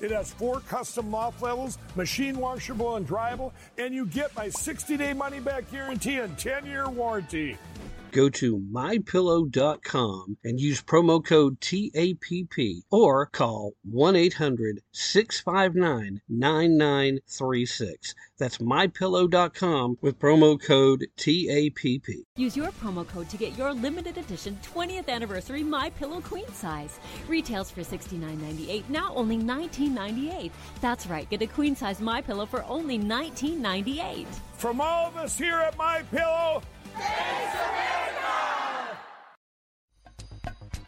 It has four custom loft levels, machine washable and dryable, and you get my 60-day money-back guarantee and 10-year warranty. Go to mypillow.com and use promo code TAPP or call 1 800 659 9936. That's mypillow.com with promo code TAPP. Use your promo code to get your limited edition 20th anniversary My Pillow queen size. Retails for $69.98, now only $19.98. That's right, get a queen size My Pillow for only $19.98. From all of us here at My Pillow, Tem soberba!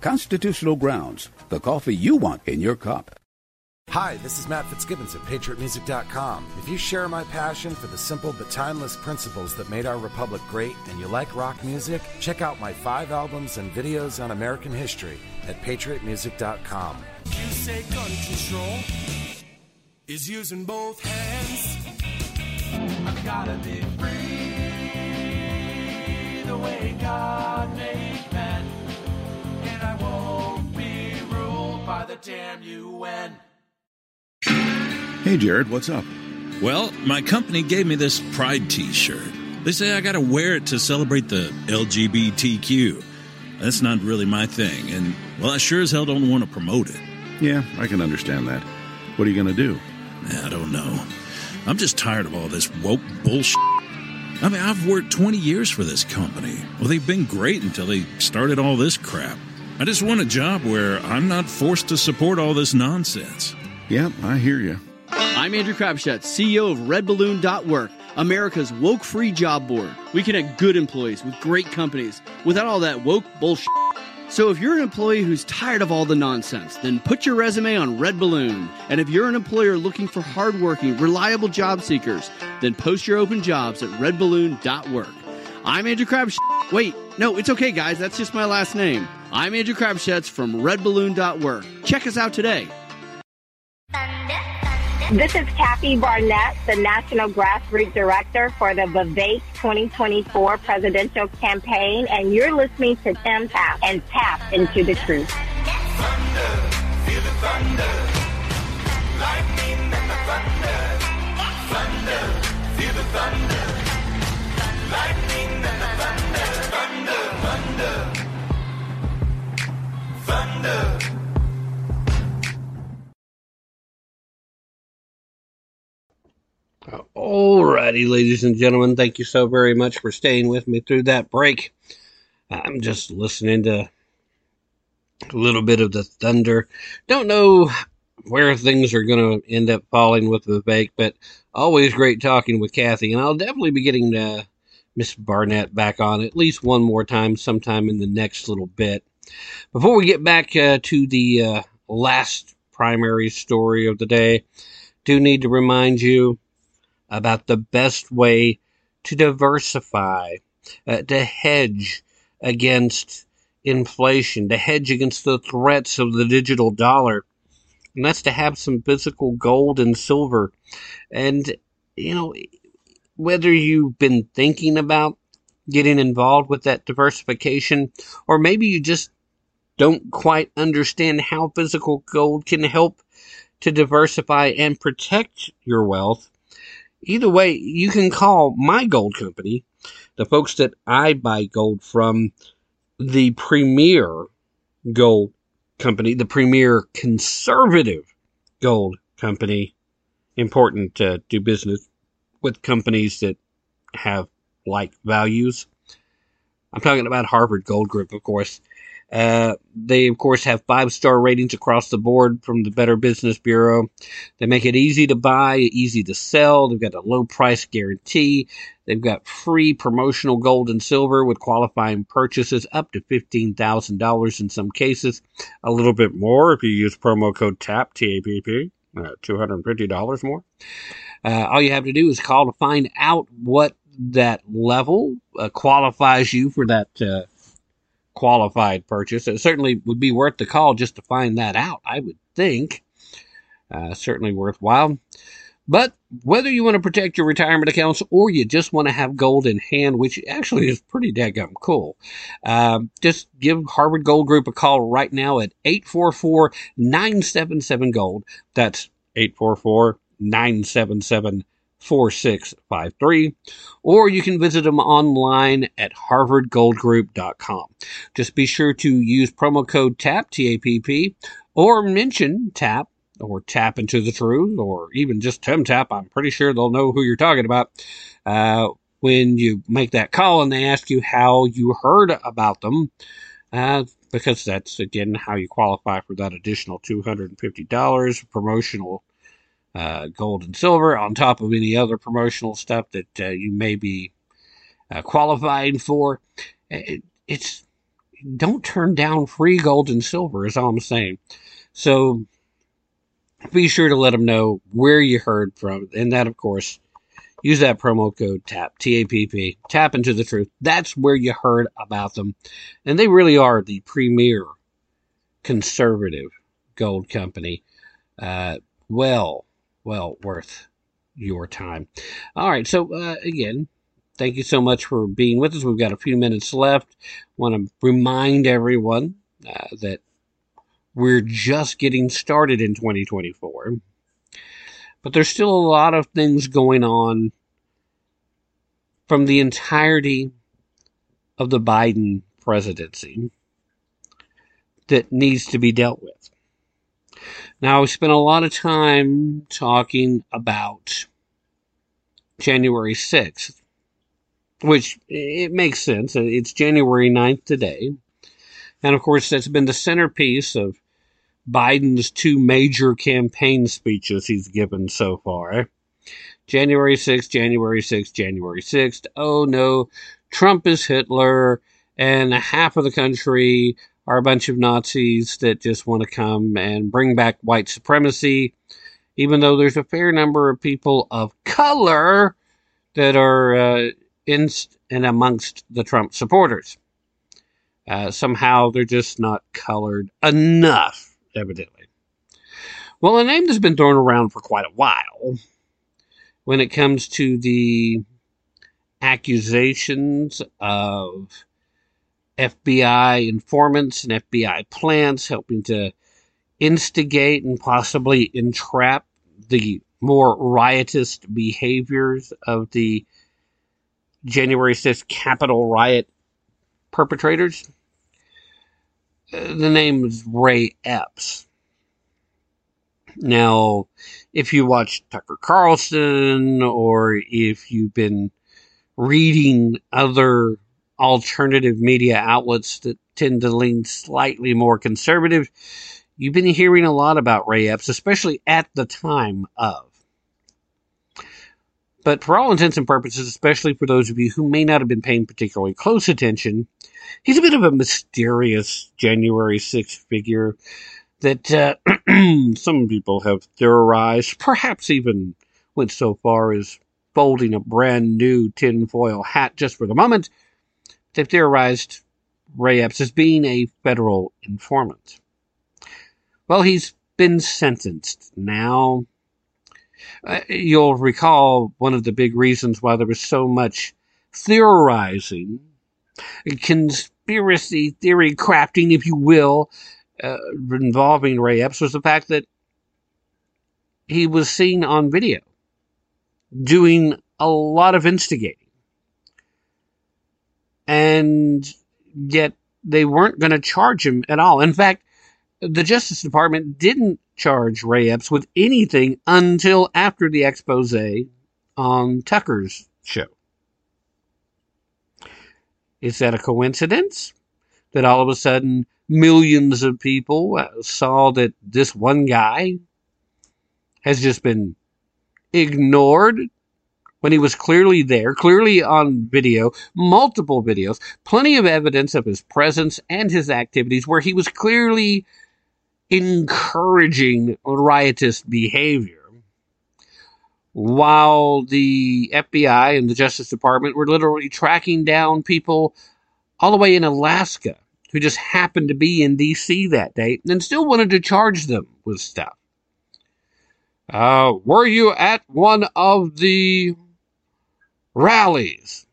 Constitutional Grounds, the coffee you want in your cup. Hi, this is Matt Fitzgibbons at PatriotMusic.com. If you share my passion for the simple but timeless principles that made our republic great and you like rock music, check out my five albums and videos on American history at PatriotMusic.com. You say gun control is using both hands. I've gotta be free the way God made man. And I won't be ruled by the damn UN. Hey, Jared, what's up? Well, my company gave me this Pride t shirt. They say I gotta wear it to celebrate the LGBTQ. That's not really my thing, and, well, I sure as hell don't want to promote it. Yeah, I can understand that. What are you going to do? I don't know. I'm just tired of all this woke bullshit. I mean, I've worked 20 years for this company. Well, they've been great until they started all this crap. I just want a job where I'm not forced to support all this nonsense. Yeah, I hear you. I'm Andrew Crapuchettes, CEO of RedBalloon.work, America's woke free job board. We connect good employees with great companies without all that woke bullshit. So if you're an employee who's tired of all the nonsense, then put your resume on Red Balloon. And if you're an employer looking for hardworking, reliable job seekers, then post your open jobs at redballoon.work. I'm Andrew Crapuchettes. Wait, no, it's okay, guys. That's just my last name. I'm Andrew Crapuchettes from redballoon.work. Check us out today. Thunder, thunder. This is Kathy Barnette, the National Grassroots Director for the Vivek 2024 presidential campaign, and you're listening to Tim Tapp and Tapp into the Truth. Feel the thunder, thunder. Alrighty, ladies and gentlemen, thank you so very much for staying with me through that break. I'm just listening to a little bit of the thunder. Don't know where things are going to end up falling with the Vivek, but always great talking with Kathy, and I'll definitely be getting uh, Miss Barnette back on at least one more time sometime in the next little bit. Before we get back uh, to the uh, last primary story of the day, do need to remind you about the best way to diversify, uh, to hedge against inflation, to hedge against the threats of the digital dollar. And that's to have some physical gold and silver. And, you know, whether you've been thinking about getting involved with that diversification, or maybe you just don't quite understand how physical gold can help to diversify and protect your wealth, either way, you can call my gold company, the folks that I buy gold from, the premier gold company, the premier conservative gold company. Important to do business with companies that have like values. I'm talking about Harvard Gold Group, of course. Uh, they, of course, have five star ratings across the board from the Better Business Bureau. They make it easy to buy, easy to sell. They've got a low price guarantee. They've got free promotional gold and silver with qualifying purchases up to $15,000 in some cases. A little bit more if you use promo code TAPP, T-A-P-P, uh, $250 more. Uh, all you have to do is call to find out what that level uh, qualifies you for that uh, qualified purchase. It certainly would be worth the call just to find that out, I would think. Uh, certainly worthwhile. But whether you want to protect your retirement accounts or you just want to have gold in hand, which actually is pretty daggum cool, uh, just give Harvard Gold Group a call right now at 844 977 Gold. That's 844 977 4653, or you can visit them online at harvardgoldgroup.com. Just be sure to use promo code TAPP, T-A-P-P, or mention TAPP, or Tapp into the Truth, or even just Tim Tapp. I'm pretty sure they'll know who you're talking about. Uh, when you make that call and they ask you how you heard about them, uh, because that's again how you qualify for that additional $250 promotional uh, gold and silver on top of any other promotional stuff that uh, you may be uh, qualifying for. It, it's don't turn down free gold and silver is all I'm saying. So be sure to let them know where you heard from, and that of course use that promo code TAPP T A P P tap into the truth. That's where you heard about them, and they really are the premier conservative gold company. Uh, well well worth your time. All right, so uh, again, thank you so much for being with us. We've got a few minutes left. Want to remind everyone uh, that we're just getting started in 2024, but there's still a lot of things going on from the entirety of the Biden presidency that needs to be dealt with. Now, we spent a lot of time talking about January 6th, which it makes sense. It's January 9th today. And of course, that's been the centerpiece of Biden's two major campaign speeches he's given so far. January 6th, January 6th, January 6th. Oh no, Trump is Hitler, and half of the country are a bunch of Nazis that just want to come and bring back white supremacy, even though there's a fair number of people of color that are uh, in and amongst the Trump supporters. Uh, somehow they're just not colored enough, evidently. Well, a name that's been thrown around for quite a while when it comes to the accusations of FBI informants and FBI plants helping to instigate and possibly entrap the more riotous behaviors of the January 6th Capitol riot perpetrators. The name is Ray Epps. Now, if you watch Tucker Carlson or if you've been reading other alternative media outlets that tend to lean slightly more conservative, you've been hearing a lot about Ray Epps, especially at the time of. But for all intents and purposes, especially for those of you who may not have been paying particularly close attention, he's a bit of a mysterious January 6th figure that uh, some people have theorized, perhaps even went so far as folding a brand new tinfoil hat just for the moment. They've theorized Ray Epps as being a federal informant. Well, he's been sentenced now. Uh, you'll recall one of the big reasons why there was so much theorizing, conspiracy theory crafting, if you will, uh, involving Ray Epps was the fact that he was seen on video doing a lot of instigating. And yet they weren't going to charge him at all. In fact, the Justice Department didn't charge Ray Epps with anything until after the expose on Tucker's show. Is that a coincidence that all of a sudden millions of people uh, saw that this one guy has just been ignored when he was clearly there, clearly on video, multiple videos, plenty of evidence of his presence and his activities where he was clearly encouraging riotous behavior. While the FBI and the Justice Department were literally tracking down people all the way in Alaska who just happened to be in D.C. that day and still wanted to charge them with stuff. Uh, were you at one of the rallies?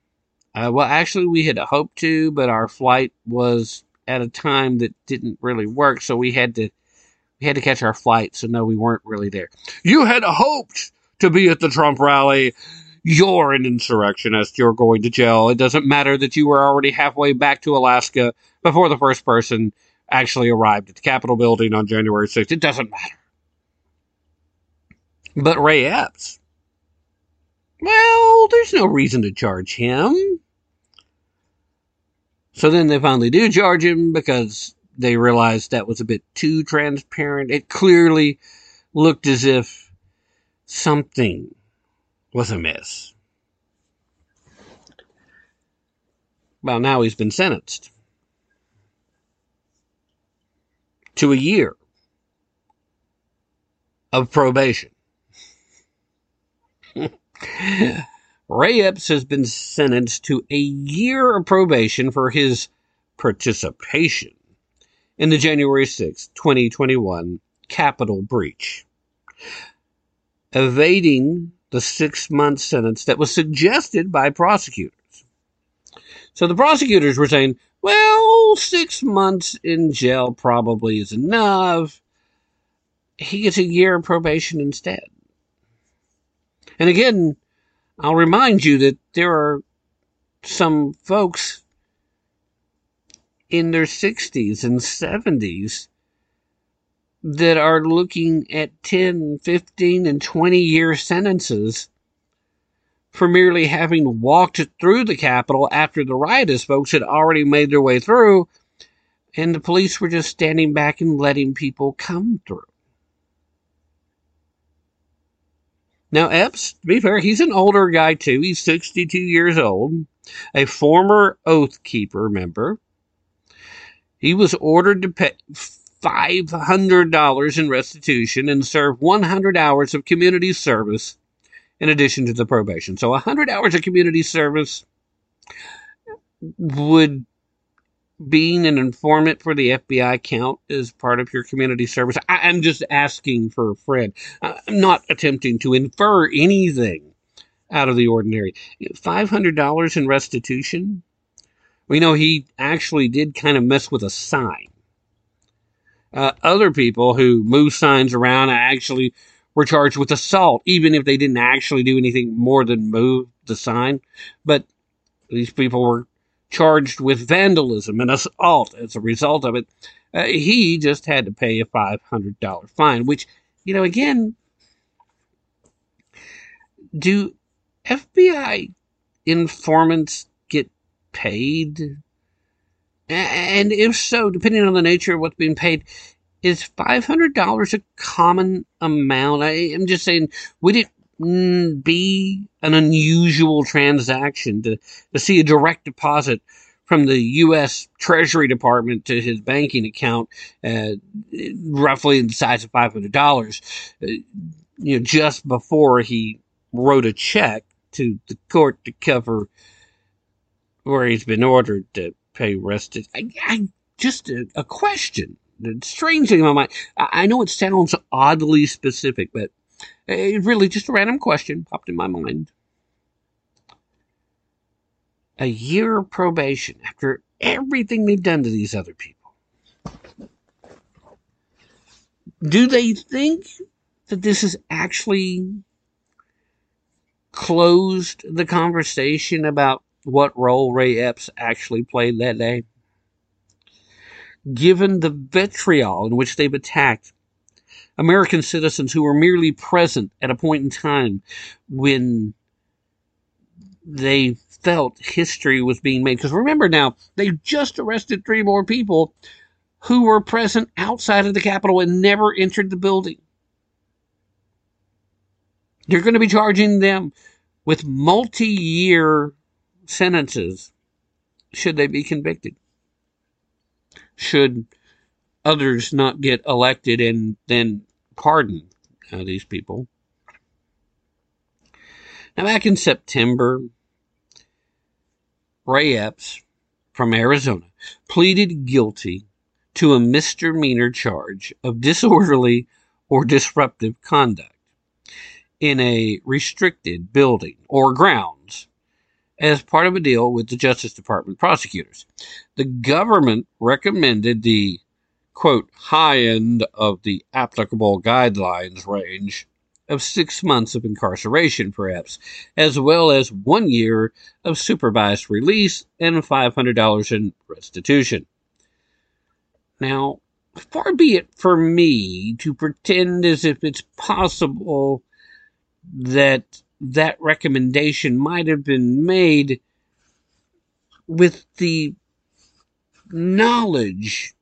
Uh, well, actually, we had hoped to, but our flight was at a time that didn't really work, so we had to we had to catch our flight. So no, we weren't really there. You had hoped to be at the Trump rally. You're an insurrectionist. You're going to jail. It doesn't matter that you were already halfway back to Alaska before the first person actually arrived at the Capitol building on January 6th. It doesn't matter. But Ray Epps, well, there's no reason to charge him. So then they finally do charge him because they realized that was a bit too transparent. It clearly looked as if something was amiss. Well, now he's been sentenced to a year of probation. Ray Epps has been sentenced to a year of probation for his participation in the January 6, 2021 Capitol breach, evading the six month sentence that was suggested by prosecutors. So the prosecutors were saying, well, six months in jail probably is enough. He gets a year of probation instead. And again, I'll remind you that there are some folks in their 60s and 70s that are looking at 10, 15, and 20 year sentences for merely having walked through the Capitol after the riotous folks had already made their way through, and the police were just standing back and letting people come through. Now, Epps, to be fair, he's an older guy too. He's 62 years old, a former Oath Keeper member. He was ordered to pay $500 in restitution and serve 100 hours of community service in addition to the probation. So 100 hours of community service would being an informant for the FBI count as part of your community service? I, am just asking for a friend. I'm not attempting to infer anything out of the ordinary. $500 in restitution? We know he actually did kind of mess with a sign. Uh, other people who move signs around actually were charged with assault, even if they didn't actually do anything more than move the sign. But these people were charged with vandalism and assault as a result of it. Uh, he just had to pay a $500 fine, which, you know, again, do FBI informants get paid? And if so, depending on the nature of what's being paid, is $500 a common amount? I am just saying, would it mm, be an unusual transaction to, to see a direct deposit from the U.S. Treasury Department to his banking account, uh, roughly the size of $500, uh, you know, just before he wrote a check to the court to cover where he's been ordered to pay restitution. I, I just a, a question. Strange thing in my mind. I, I know it sounds oddly specific, but it really just a random question popped in my mind. A year of probation after everything they've done to these other people. Do they think that this has actually closed the conversation about what role Ray Epps actually played that day. Given the vitriol in which they've attacked American citizens who were merely present at a point in time when they felt history was being made. Because remember now, they just arrested three more people who were present outside of the Capitol and never entered the building. You're going to be charging them with multi year sentences should they be convicted. Should others not get elected and then pardon uh, these people. Now, back in September, Ray Epps from Arizona pleaded guilty to a misdemeanor charge of disorderly or disruptive conduct in a restricted building or grounds as part of a deal with the Justice Department prosecutors. The government recommended the quote high end of the applicable guidelines range of six months of incarceration, perhaps, as well as one year of supervised release and $500 in restitution. Now, far be it for me to pretend as if it's possible that that recommendation might have been made with the knowledge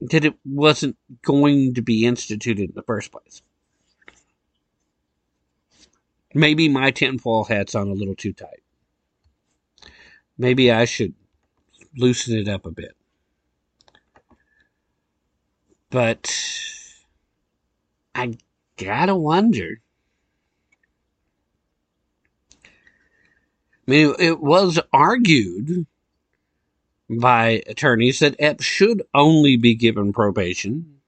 that it wasn't going to be instituted in the first place. Maybe my tinfoil hat's on a little too tight. Maybe I should loosen it up a bit. But I gotta wonder I mean, it was argued by attorneys that Epps should only be given probation,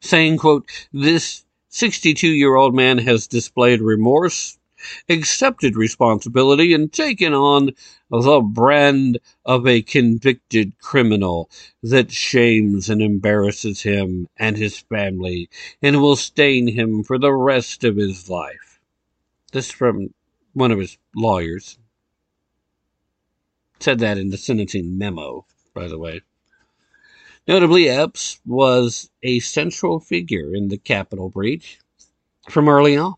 saying, quote, this 62 year old man has displayed remorse, accepted responsibility, and taken on the brand of a convicted criminal that shames and embarrasses him and his family and will stain him for the rest of his life. This from one of his lawyers. Said that in the sentencing memo, by the way. Notably, Epps was a central figure in the Capitol breach from early on.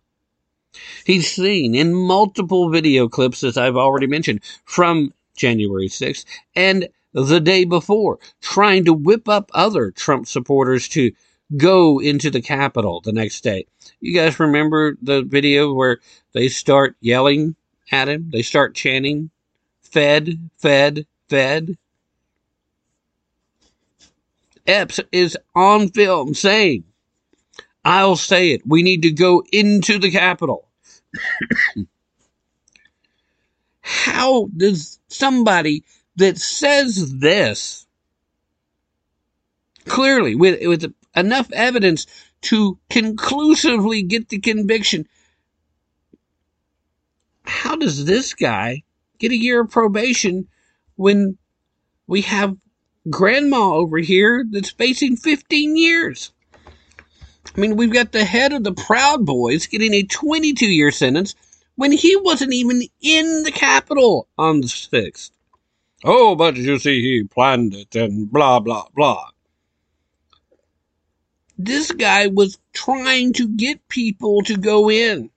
He's seen in multiple video clips, as I've already mentioned, from January 6th and the day before, trying to whip up other Trump supporters to go into the Capitol the next day. You guys remember the video where they start yelling at him? They start chanting, Fed, Fed, Fed. Epps is on film saying, I'll say it. We need to go into the Capitol. How does somebody that says this clearly with, with enough evidence to conclusively get the conviction. How does this guy get a year of probation when we have grandma over here that's facing 15 years? I mean, we've got the head of the Proud Boys getting a 22 year sentence when he wasn't even in the Capitol on the 6th. Oh, but you see, he planned it and blah, blah, blah. This guy was trying to get people to go in.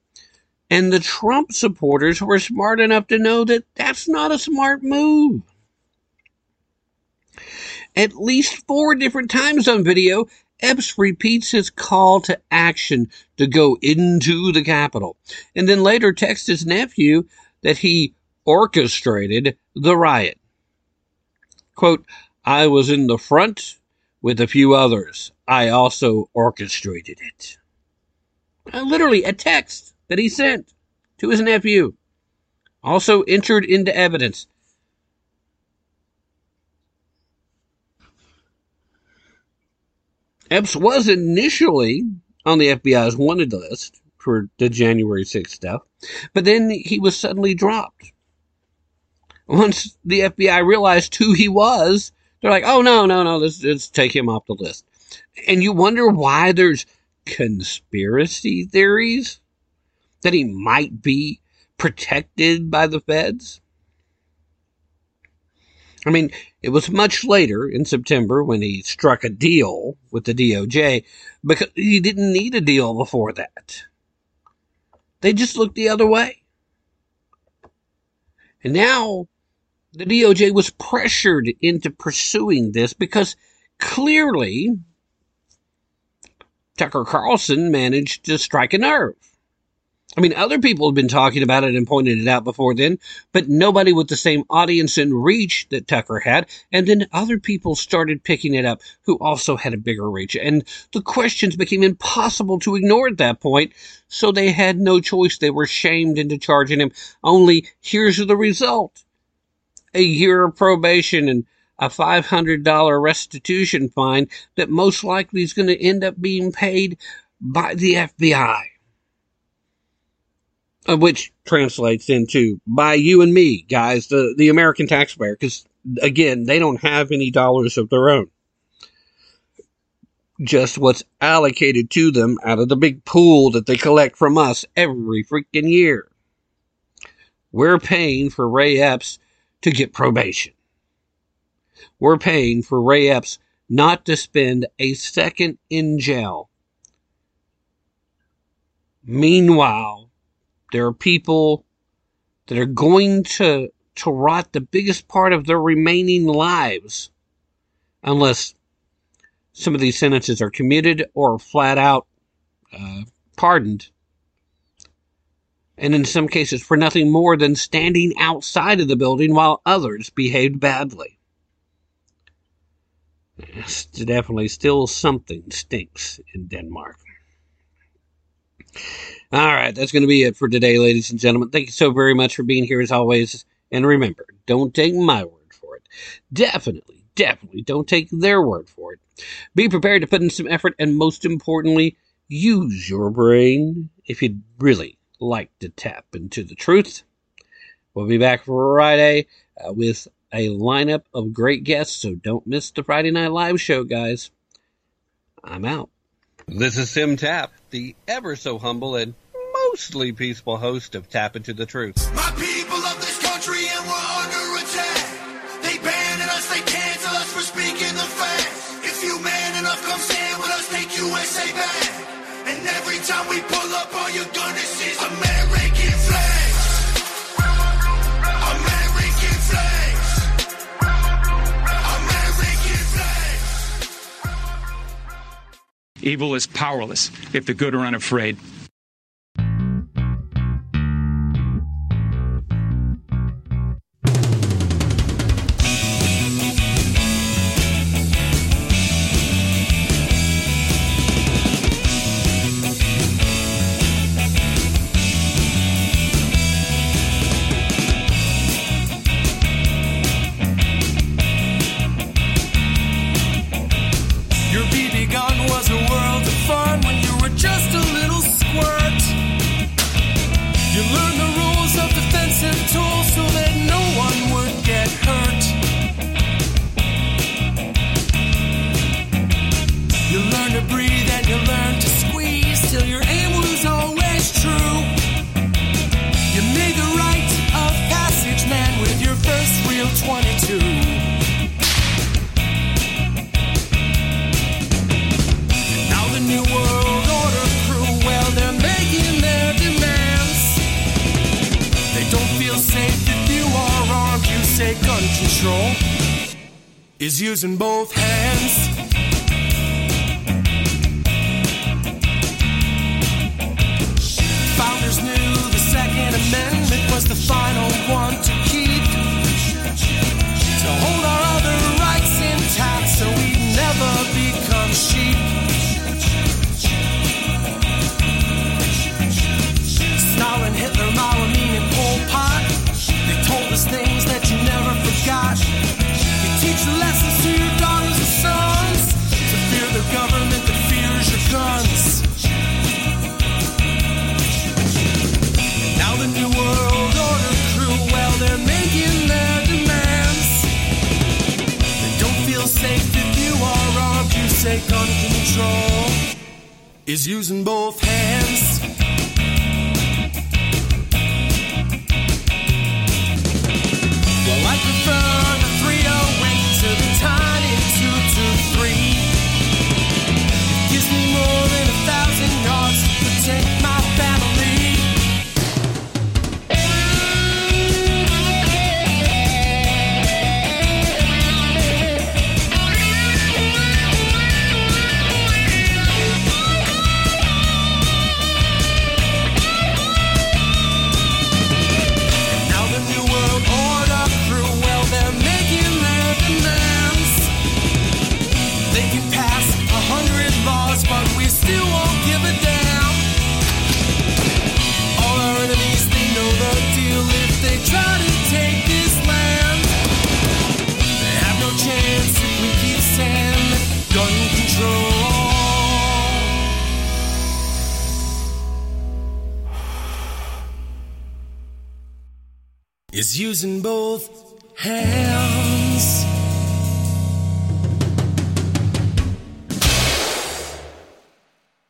And the Trump supporters were smart enough to know that that's not a smart move. At least four different times on video, Epps repeats his call to action to go into the Capitol, and then later texts his nephew that he orchestrated the riot. Quote, I was in the front with a few others. I also orchestrated it. Uh, literally a text that he sent to his nephew, also entered into evidence. Epps was initially on the FBI's wanted list for the January 6th stuff, but then he was suddenly dropped. Once the FBI realized who he was, they're like, oh, no, no, no, let's, let's take him off the list. And you wonder why there's conspiracy theories that he might be protected by the feds? I mean, it was much later in September when he struck a deal with the DOJ because he didn't need a deal before that. They just looked the other way. And now the DOJ was pressured into pursuing this because clearly Tucker Carlson managed to strike a nerve. I mean, other people have been talking about it and pointed it out before then, but nobody with the same audience and reach that Tucker had. And then other people started picking it up who also had a bigger reach. And the questions became impossible to ignore at that point. So they had no choice. They were shamed into charging him. Only here's the result a year of probation and a $500 restitution fine that most likely is going to end up being paid by the FBI. Which translates into by you and me, guys, the, the American taxpayer, because again, they don't have any dollars of their own. Just what's allocated to them out of the big pool that they collect from us every freaking year. We're paying for Ray Epps to get probation. We're paying for Ray Epps not to spend a second in jail. Meanwhile, there are people that are going to, to rot the biggest part of their remaining lives unless some of these sentences are commuted or flat out uh, pardoned and in some cases for nothing more than standing outside of the building while others behaved badly. It's definitely still something stinks in Denmark. All right, that's going to be it for today, ladies and gentlemen. Thank you so very much for being here as always. And remember, don't take my word for it. Definitely, definitely don't take their word for it. Be prepared to put in some effort and most importantly, use your brain if you really like to tap into the truth. We'll be back Friday uh, with a lineup of great guests, so don't miss the Friday Night Live show, guys. I'm out. This is Tim Tapp, the ever so humble and mostly peaceful host of Tapp Into the Truth. My people of this country and we're under attack. They us, they cancel us for speaking the facts. If you man enough, come stand with us, take USA back. And every time we pull up, all you're gonna Evil is powerless if the good are unafraid.